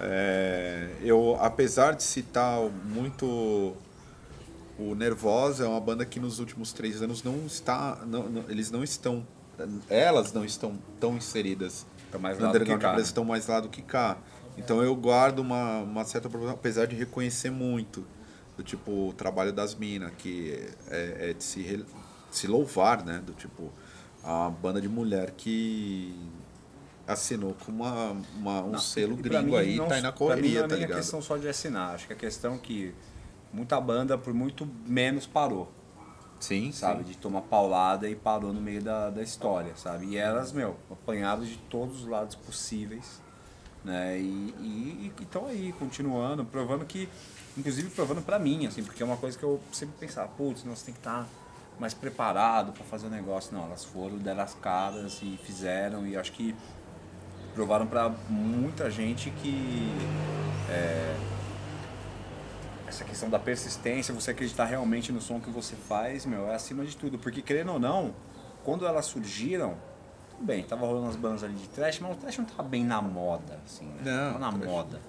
É, eu, apesar de citar muito o Nervosa, é uma banda que nos últimos três anos não está. não- não- eles não estão. Elas não estão tão inseridas Tá mais no do que underground cá, elas né? estão mais lá do que cá. Então eu guardo uma, uma certa proporção, apesar de reconhecer muito do tipo o trabalho das minas, que é, é de se, se louvar, né? Do tipo, a banda de mulher que assinou com uma, uma- um Não, selo gringo mim aí, não- tá aí na pra mim correria, não é tá ligado? questão só de assinar. Acho que a questão é que muita banda, por muito menos, parou. Sim, sabe? sim. De tomar paulada e parou no meio da, da história, sabe? E elas, meu, apanhadas de todos os lados possíveis, né? E estão aí, continuando, provando que, inclusive provando pra mim, assim, porque é uma coisa que eu sempre pensava, putz, nós tem que estar mais preparado pra fazer o negócio. Não, elas foram, deram as caras e fizeram, e acho que provaram pra muita gente que é, essa questão da persistência, você acreditar realmente no som que você faz, meu, é acima de tudo. Porque, querendo ou não, quando elas surgiram, tudo bem, tava rolando as bandas ali de trash, mas o trash não tava bem na moda, assim, né? Não, tava na trash moda,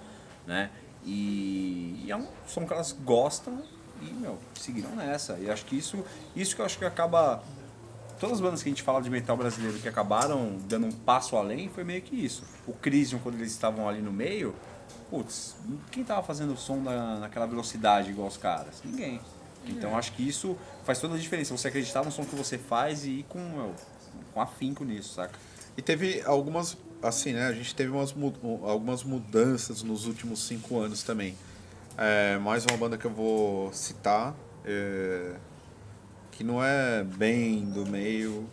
né? E, e é um som que elas gostam e, meu, seguiram nessa. E acho que isso, isso que eu acho que acaba... Todas as bandas que a gente fala de metal brasileiro que acabaram dando um passo além foi meio que isso. O Crisium, quando eles estavam ali no meio, putz, quem tava fazendo o som na, naquela velocidade igual os caras? Ninguém. Então acho que isso faz toda a diferença. Você acreditar no som que você faz e ir com, meu, com afinco nisso, saca? E teve algumas, assim, né? A gente teve umas, algumas mudanças nos últimos cinco anos também. É, mais uma banda que eu vou citar, é, que não é bem do meio,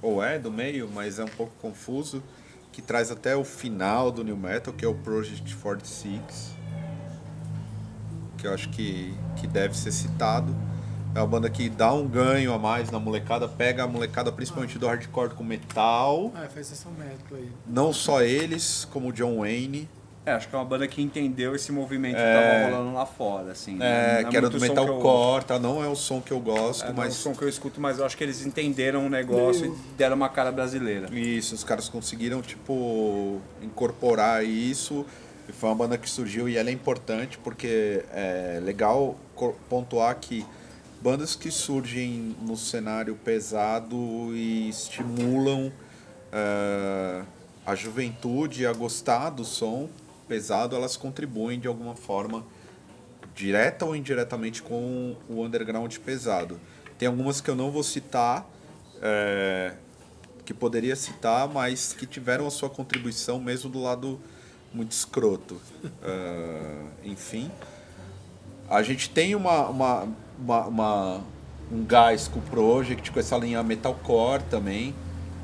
ou é do meio, mas é um pouco confuso, que traz até o final do New Metal, que é o Project 46, que eu acho que, que deve ser citado. É uma banda que dá um ganho a mais na molecada, pega a molecada principalmente do hardcore com metal, Ah, faz essa mescla aí. não só eles, como o John Wayne, É, acho que é uma banda que entendeu esse movimento que É. tava rolando lá fora, assim. é, Não que era do que metalcore, tá? Não é o som que eu gosto, É, não é o mas som que eu escuto, mas eu acho que eles entenderam o negócio e deram uma cara brasileira. Isso, os caras conseguiram, tipo, incorporar isso. E foi uma banda que surgiu e ela é importante porque é legal pontuar que bandas que surgem no cenário pesado e estimulam é, a juventude a gostar do som pesado, elas contribuem de alguma forma, direta ou indiretamente, com o underground pesado. Tem algumas que eu não vou citar, é, que poderia citar, mas que tiveram a sua contribuição mesmo do lado muito escroto. É, enfim, a gente tem uma, uma, uma, uma- um gás com o Project, com essa linha metalcore também.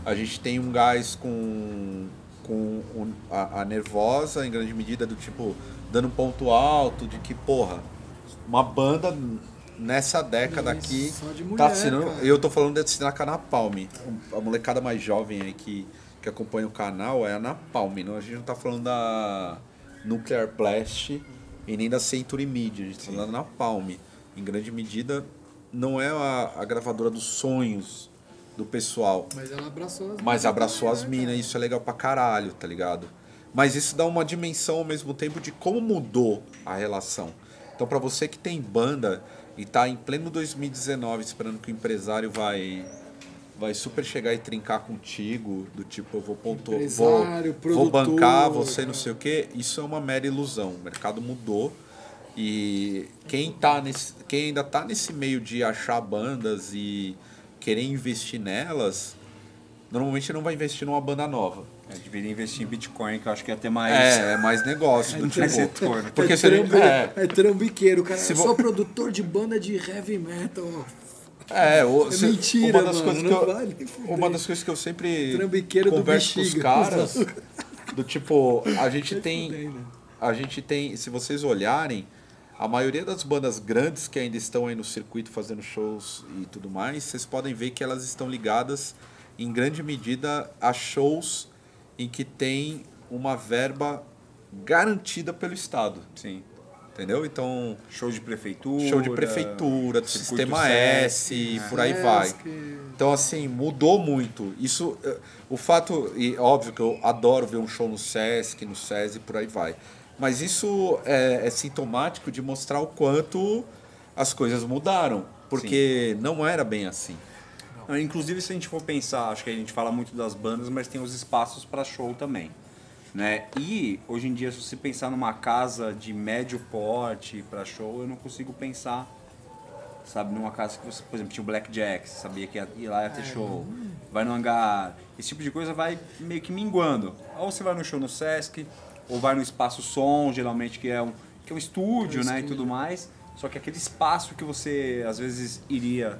A gente tem um gás com, com a, a Nervosa, em grande medida, do tipo, dando um ponto alto de que, porra, uma banda nessa década Isso, aqui de mulher, tá assinando. cara. Eu tô falando de assinar com a Napalm. A molecada mais jovem aí que, que acompanha o canal é a Napalm. Não, a gente não tá falando da Nuclear Blast e nem da Century Media. A gente tá falando da Napalm. Em grande medida, não é a, a gravadora dos sonhos do pessoal. Mas ela abraçou as Mas abraçou também, as né, minas, cara? isso é legal pra caralho, tá ligado? Mas isso dá uma dimensão ao mesmo tempo de como mudou a relação. Então, para você que tem banda e tá em pleno 2019 esperando que o empresário vai vai super chegar e trincar contigo, do tipo, eu vou pontuar, vou, vou bancar você, não sei o quê, isso é uma mera ilusão. O mercado mudou e quem, tá nesse, quem ainda tá nesse meio de achar bandas e querer investir nelas, normalmente não vai investir numa banda nova. Eu deveria investir em Bitcoin, que eu acho que ia ter mais. É, é mais negócio do mais tipo. retorno. Porque é, trambi- é, é trambiqueiro, cara. Se eu vo- sou produtor de banda de heavy metal. é, o- É se- mentira, uma das mano, coisas que eu, vale uma das coisas que eu sempre Trambiqueiro do converso com os caras do tipo, a gente tem né? a gente tem, se vocês olharem, a maioria das bandas grandes que ainda estão aí no circuito fazendo shows e tudo mais, vocês podem ver que elas estão ligadas em grande medida a shows em que tem uma verba garantida pelo Estado, Sim. entendeu? Então, Show de prefeitura. show de prefeitura, do sistema S, e por aí vai. Então, assim, mudou muito. Isso, eh, o fato, e óbvio que eu adoro ver um show no Sesc, no SESI e por aí vai. Mas isso é, é sintomático de mostrar o quanto as coisas mudaram. Porque não era bem assim. Não, Inclusive, se a gente for pensar, acho que a gente fala muito das bandas, mas tem os espaços para show também. Né? E hoje em dia, se você pensar numa casa de médio porte para show, eu não consigo pensar, sabe, numa casa que você, por exemplo, tinha o Blackjack, sabia que ia, ir lá ia ter show, vai no hangar, esse tipo de coisa vai meio que minguando. Ou você vai no show no Sesc, ou vai no espaço som, geralmente que é um, que é um estúdio, né, e tudo mais. Só que aquele espaço que você às vezes iria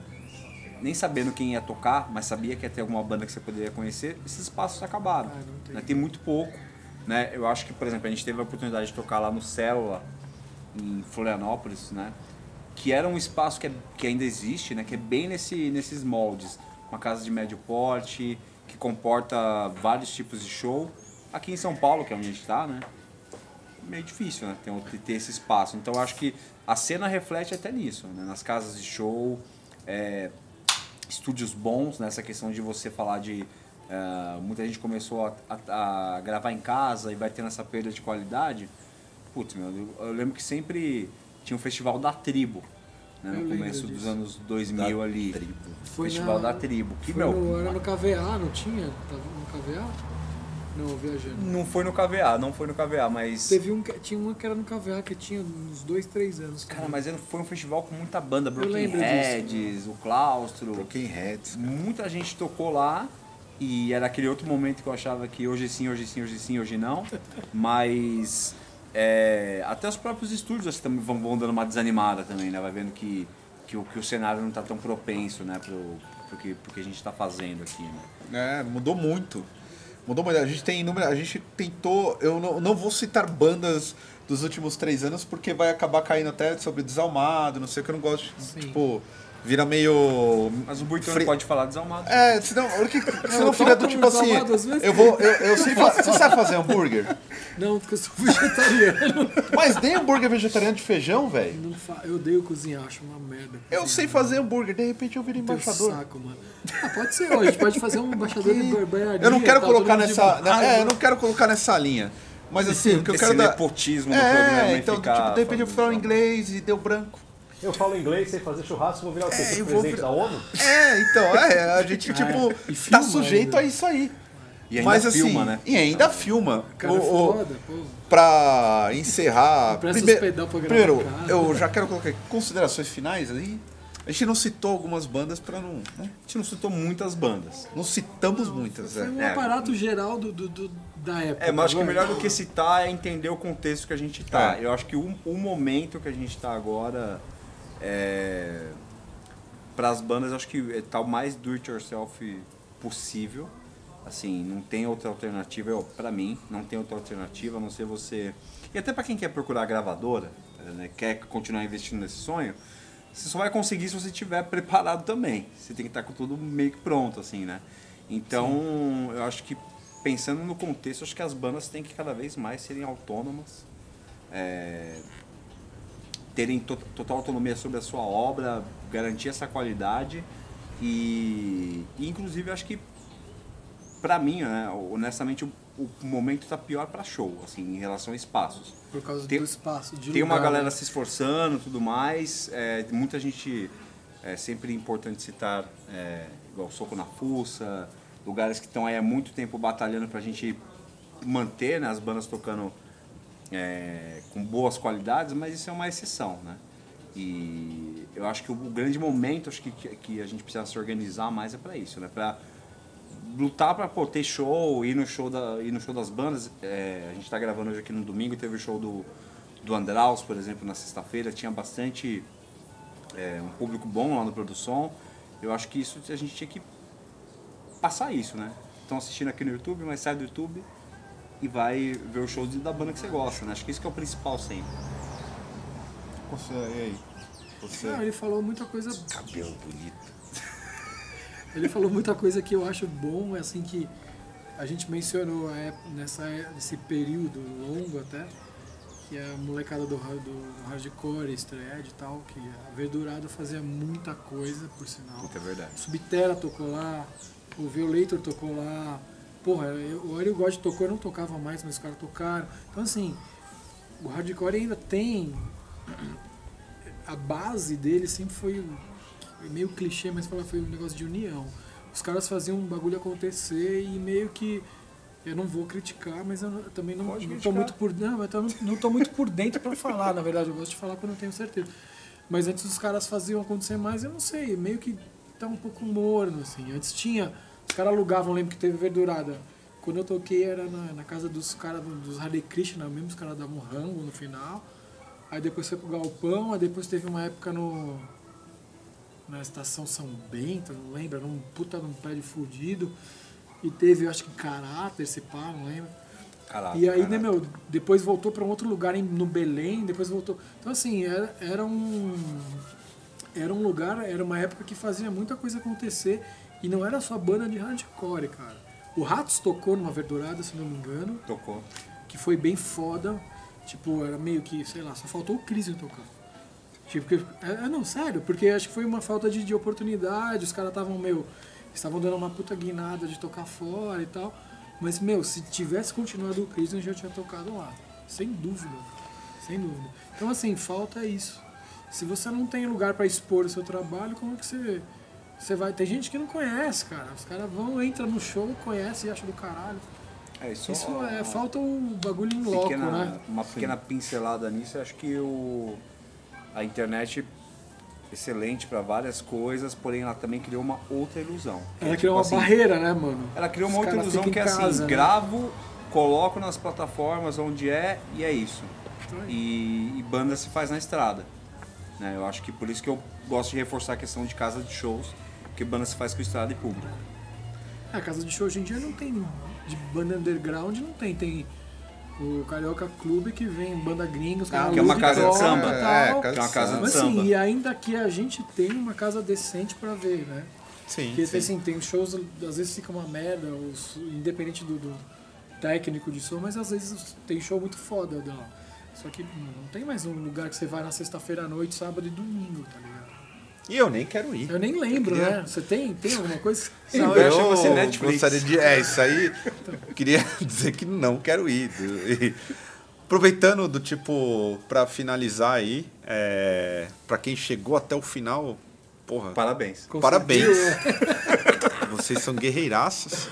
nem sabendo quem ia tocar, mas sabia que ia ter alguma banda que você poderia conhecer, esses espaços acabaram. Ah, tem. né? Tem muito pouco. Né? Eu acho que, por exemplo, a gente teve a oportunidade de tocar lá no Célula, em Florianópolis, né? que era um espaço que, é- que ainda existe, né? que é bem nesse, nesses moldes. Uma casa de médio porte, que comporta vários tipos de show. Aqui em São Paulo, que é onde a gente está, né? meio difícil, né? Ter, ter esse espaço. Então eu acho que a cena reflete até nisso, né? Nas casas de show, é, estúdios bons, nessa questão de você falar de. é, muita gente começou a, a- a gravar em casa e vai tendo essa perda de qualidade. Putz, meu, eu, eu lembro que sempre tinha um festival da tribo. Né, no começo dos disso. anos 2000 ali. Foi festival na- da tribo. Que, Foi meu, no, era no KVA, não tinha? Tava no KVA? Não, viajando. não foi no KVA, não foi no KVA, mas. Teve um, que- tinha uma que era no KVA que tinha uns dois, três anos. Cara, mas foi um festival com muita banda, Broken. Heads, o Claustro. Broken Heads. Muita gente tocou lá e era aquele outro momento que eu achava que hoje sim, hoje sim, hoje sim, hoje não. Mas é, até os próprios estúdios assim, também vão, vão dando uma desanimada também, né? Vai vendo que, que, o, que o cenário não está tão propenso, né? Pro, pro, que, pro que a gente está fazendo aqui, né? É, mudou muito. Mudou muito. A gente tem inúmeras. A gente tentou. Eu não, não vou citar bandas dos últimos três anos porque vai acabar caindo até sobre desalmado, não sei o que eu não gosto. de, Sim. Tipo, vira meio. Mas o Buitão Fri- pode falar desalmado. É, senão, porque, senão eu fica do tipo assim. desalmado às vezes. Eu vou. Eu, eu sei fa- Você sabe fazer hambúrguer? Não, porque eu sou vegetariano. Mas nem hambúrguer vegetariano de feijão, velho. Fa... Eu odeio cozinhar, acho uma merda. Eu sei fazer hambúrguer, de repente eu viro Teu embaixador. saco, mano. Ah, pode ser, ó, a gente pode fazer um embaixador de barbearia. Eu não quero tá colocar mundo de nessa. raiva. É, eu não quero colocar nessa linha. Mas assim, o que eu Esse quero dar. nepotismo do programa É, então, ficar tipo, de repente eu falo inglês e deu branco. Eu falo inglês, sei fazer churrasco, vou virar o quê? É, eu vou presidente virar- da ONU? É, então, é, a gente, tipo, e tá filma sujeito ainda. a isso aí. E ainda Mas assim, filma, né? e ainda filma. Cara, O- é o- pra encerrar. Os primeiro, casa. eu já quero colocar aqui considerações finais aí. A gente não citou algumas bandas pra não. né? A gente não citou muitas bandas. Não citamos muitas, Foi é. um É. aparato geral do, do- do- da época. É, mas acho que melhor do que citar é entender o contexto que a gente tá. É. Eu acho que o, o momento que a gente tá agora é. Para as bandas, acho que é, tá o mais do it yourself possível. Assim, não tem outra alternativa, pra mim, não tem outra alternativa, a não ser você. E até pra quem quer procurar gravadora, né, quer continuar investindo nesse sonho, você só vai conseguir se você estiver preparado também. Você tem que estar com tudo meio que pronto, assim, né? Então, eu acho que pensando no contexto, acho que as bandas têm que cada vez mais serem autônomas, é, terem to- total autonomia sobre a sua obra, garantir essa qualidade e, e inclusive, acho que pra mim, né, honestamente, o, o momento tá pior pra show, assim, em relação a espaços. Por causa Tem- do espaço. De Tem uma lugar, galera né? se esforçando tudo mais. É, muita gente. É sempre importante citar, é, igual Soco na Fuça, lugares que estão aí há muito tempo batalhando pra gente manter né, as bandas tocando é, com boas qualidades, mas isso é uma exceção, né? E eu acho que o grande momento acho que, que a gente precisa se organizar mais é pra isso, né? Pra lutar pô, ter show, ir no show, da, ir no show das bandas. É, a gente tá gravando hoje aqui no domingo, teve o show do, do Andraus, por exemplo, na sexta-feira. Tinha bastante. é, um público bom lá no Produção. Eu acho que isso a gente tinha que passar isso, né? Estão assistindo aqui no YouTube, mas sai do YouTube e vai ver o show da banda que você gosta, né? Acho que isso que é o principal sempre. Você, e aí? Você. Não, ele falou muita coisa. Cabelo bonito. Ele falou muita coisa que eu acho bom, é assim que a gente mencionou ép- nessa, nesse período longo até, que a molecada do, do, do hardcore, Stred e tal, que a Verdurada fazia muita coisa, por sinal. Puta, é verdade. Subterra tocou lá, o Violator tocou lá. Porra, eu- o Ariel God tocou, eu não tocava mais, mas os caras tocaram. Então assim, o hardcore ainda tem. A base dele sempre foi meio clichê, mas falar foi um negócio de união. Os caras faziam um bagulho acontecer e meio que. Eu não vou criticar, mas eu não- eu também não, Pode não tô muito por não, eu não, não tô muito por dentro pra falar, na verdade. Eu gosto de falar quando eu tenho certeza. Mas antes os caras faziam acontecer mais, eu não sei, meio que tá um pouco morno, assim. Antes tinha, os caras alugavam, lembro que teve verdurada. Quando eu toquei era na, na casa dos caras do- dos Hare Krishna mesmo, os caras davam rango no final. Aí depois foi pro Galpão, aí depois teve uma época no. Na estação São Bento, não lembro, era um puta num prédio fudido. E teve, eu acho que caráter, se pá, não lembro. Caraca, E aí, caraca. né, meu, depois voltou pra um outro lugar em, no Belém, depois voltou. Então, assim, era, era um. Era um lugar, era uma época que fazia muita coisa acontecer e não era só banda de hardcore, cara. O Ratos tocou numa verdurada, se não me engano, Tocou. que foi bem foda. Tipo, era meio que, sei lá, só faltou o Cris tocar. Tipo, é, é, não, sério, porque acho que foi uma falta de, de oportunidade, os caras estavam, meu, estavam dando uma puta guinada de tocar fora e tal. Mas, meu, se tivesse continuado o Chris, eu já tinha tocado lá. Sem dúvida. Sem dúvida. Então, assim, falta isso. Se você não tem lugar pra expor o seu trabalho, como é que você. Você vai. Tem gente que não conhece, cara. Os caras vão, entram no show, conhece e acha do caralho. É, isso, Isso é. Falta o bagulho em loco, pequena, né? Uma pequena pincelada nisso, eu acho que o, a internet excelente para várias coisas, porém ela também criou uma outra ilusão. Ela Tipo criou uma assim, barreira, né, mano? Ela criou uma Os outra ilusão que é assim, casa, né? gravo, coloco nas plataformas onde é e é isso. É E, e banda se faz na estrada. Né? Eu acho que por isso que eu gosto de reforçar a questão de casa de shows, porque banda se faz com estrada e público. A casa de show hoje em dia não tem. De banda underground não tem. Tem o Carioca Clube que vem banda gringa, os caras que é uma casa de samba. e É, Que é uma casa de Mas samba. assim, e ainda que a gente tem uma casa decente pra ver, né? Sim. Porque sim. assim, tem shows, às vezes fica uma merda, os- independente do, do técnico de som, mas às vezes tem show muito foda. Só que não tem mais um lugar que você vai na sexta-feira à noite, sábado e domingo, tá ligado? E eu nem quero ir. Eu nem lembro, queria- né? Você tem, tem alguma coisa? Não, eu chama-se Netflix. gostaria de. É, isso aí. eu queria dizer que não quero ir. E, aproveitando do tipo, pra finalizar aí, é, pra quem chegou até o final, porra, Parabéns. parabéns. Vocês são guerreiraças.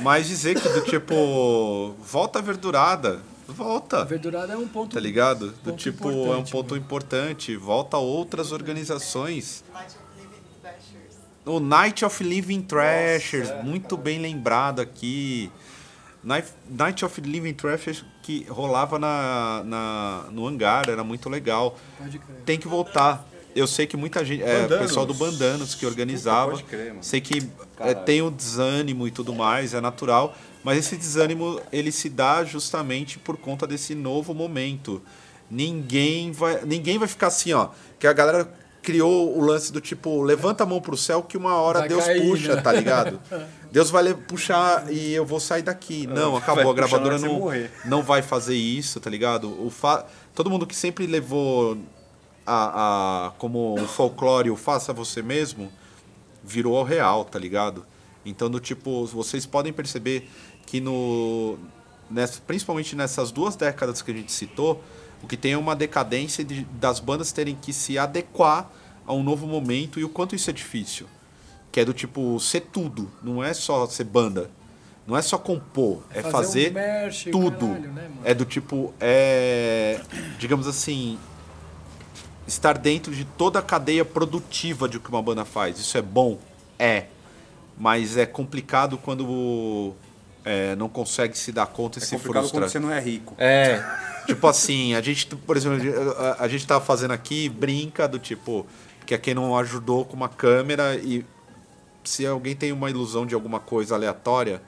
Mas dizer que do tipo, volta a verdurada. A Volta. verdurada é um ponto. Tá ligado? Do ponto tipo, é um ponto mano. importante. Volta a outras organizações. Night of Living Dashers. O Night of Living Trashers, muito bem lembrado aqui. Night, Night of Living Trashers que rolava na, na, no hangar, era muito legal. Pode crer. Tem que voltar. Eu sei que muita gente. É, Bandanos. pessoal do Bandanos que organizava. Puta, crer, mano. sei que é, tem o desânimo e tudo mais, é natural. Mas esse desânimo ele se dá justamente por conta desse novo momento. Ninguém vai, ninguém vai ficar assim, ó. Que a galera criou o lance do tipo, levanta a mão pro céu que uma hora Vai Deus cair, puxa, né? tá ligado? Deus vai puxar e eu vou sair daqui. Não, vai acabou. A gravadora não, não vai fazer isso, tá ligado? O fa... Todo mundo que sempre levou a, a como o folclore o faça você mesmo, virou ao real, tá ligado? Então, do tipo, vocês podem perceber que no. nessa- principalmente nessas duas décadas que a gente citou, o que tem é uma decadência de- das bandas terem que se adequar a um novo momento e o quanto isso é difícil. Que é do tipo, ser tudo, não é só ser banda. Não é só compor, é Fazer um fazer merch, tudo. caralho, né, é do tipo, é. Digamos assim. Estar dentro de toda a cadeia produtiva de o que uma banda faz. Isso é bom? É. Mas é complicado quando é, não consegue se dar conta e É se complicado frustra. quando você não é rico. É. Tipo assim, a gente, por exemplo, a, a gente tava fazendo aqui, brinca do tipo, que é quem não ajudou com uma câmera e se alguém tem uma ilusão de alguma coisa aleatória,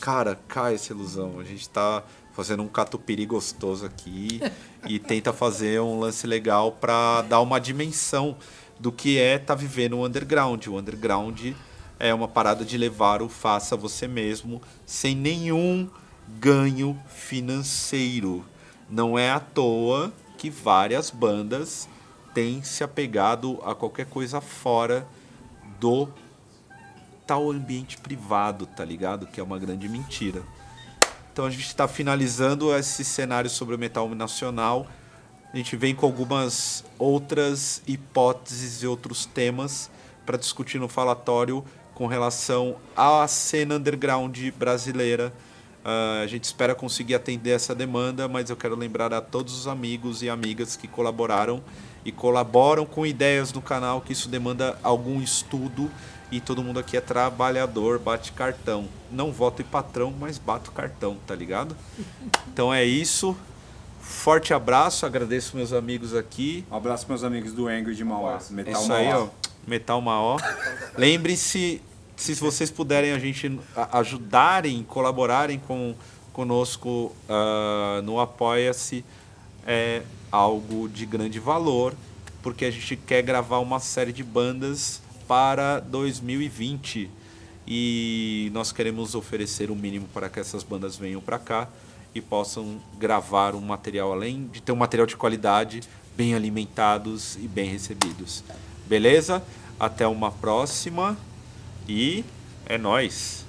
cara, cai essa ilusão. A gente tá fazendo um catupiry gostoso aqui e tenta fazer um lance legal pra dar uma dimensão do que é tá vivendo o underground. O underground é uma parada de levar o faça você mesmo sem nenhum ganho financeiro. Não é à toa que várias bandas têm se apegado a qualquer coisa fora do tal ambiente privado, tá ligado? Que é uma grande mentira. Então a gente está finalizando esse cenário sobre o metal nacional. A gente vem com algumas outras hipóteses e outros temas para discutir no falatório com relação à cena underground brasileira. Ah, a gente espera conseguir atender essa demanda, mas eu quero lembrar a todos os amigos e amigas que colaboraram e colaboram com ideias no canal que isso demanda algum estudo e todo mundo aqui é trabalhador, bate cartão. Não voto em patrão, mas bato cartão, tá ligado? Então é isso. Forte abraço, agradeço meus amigos aqui. Um abraço meus amigos do Angry de Mauá. Metal Isso aí, Mauá. ó. Metal Maó. Lembre-se, se vocês puderem a gente ajudarem, colaborarem com conosco ah, no Apoia-se, é algo de grande valor, porque a gente quer gravar uma série de bandas para 2020 e nós queremos oferecer o mínimo para que essas bandas venham para cá e possam gravar um material além de ter um material de qualidade, bem alimentados e bem recebidos. Beleza? Até uma próxima e é nóis.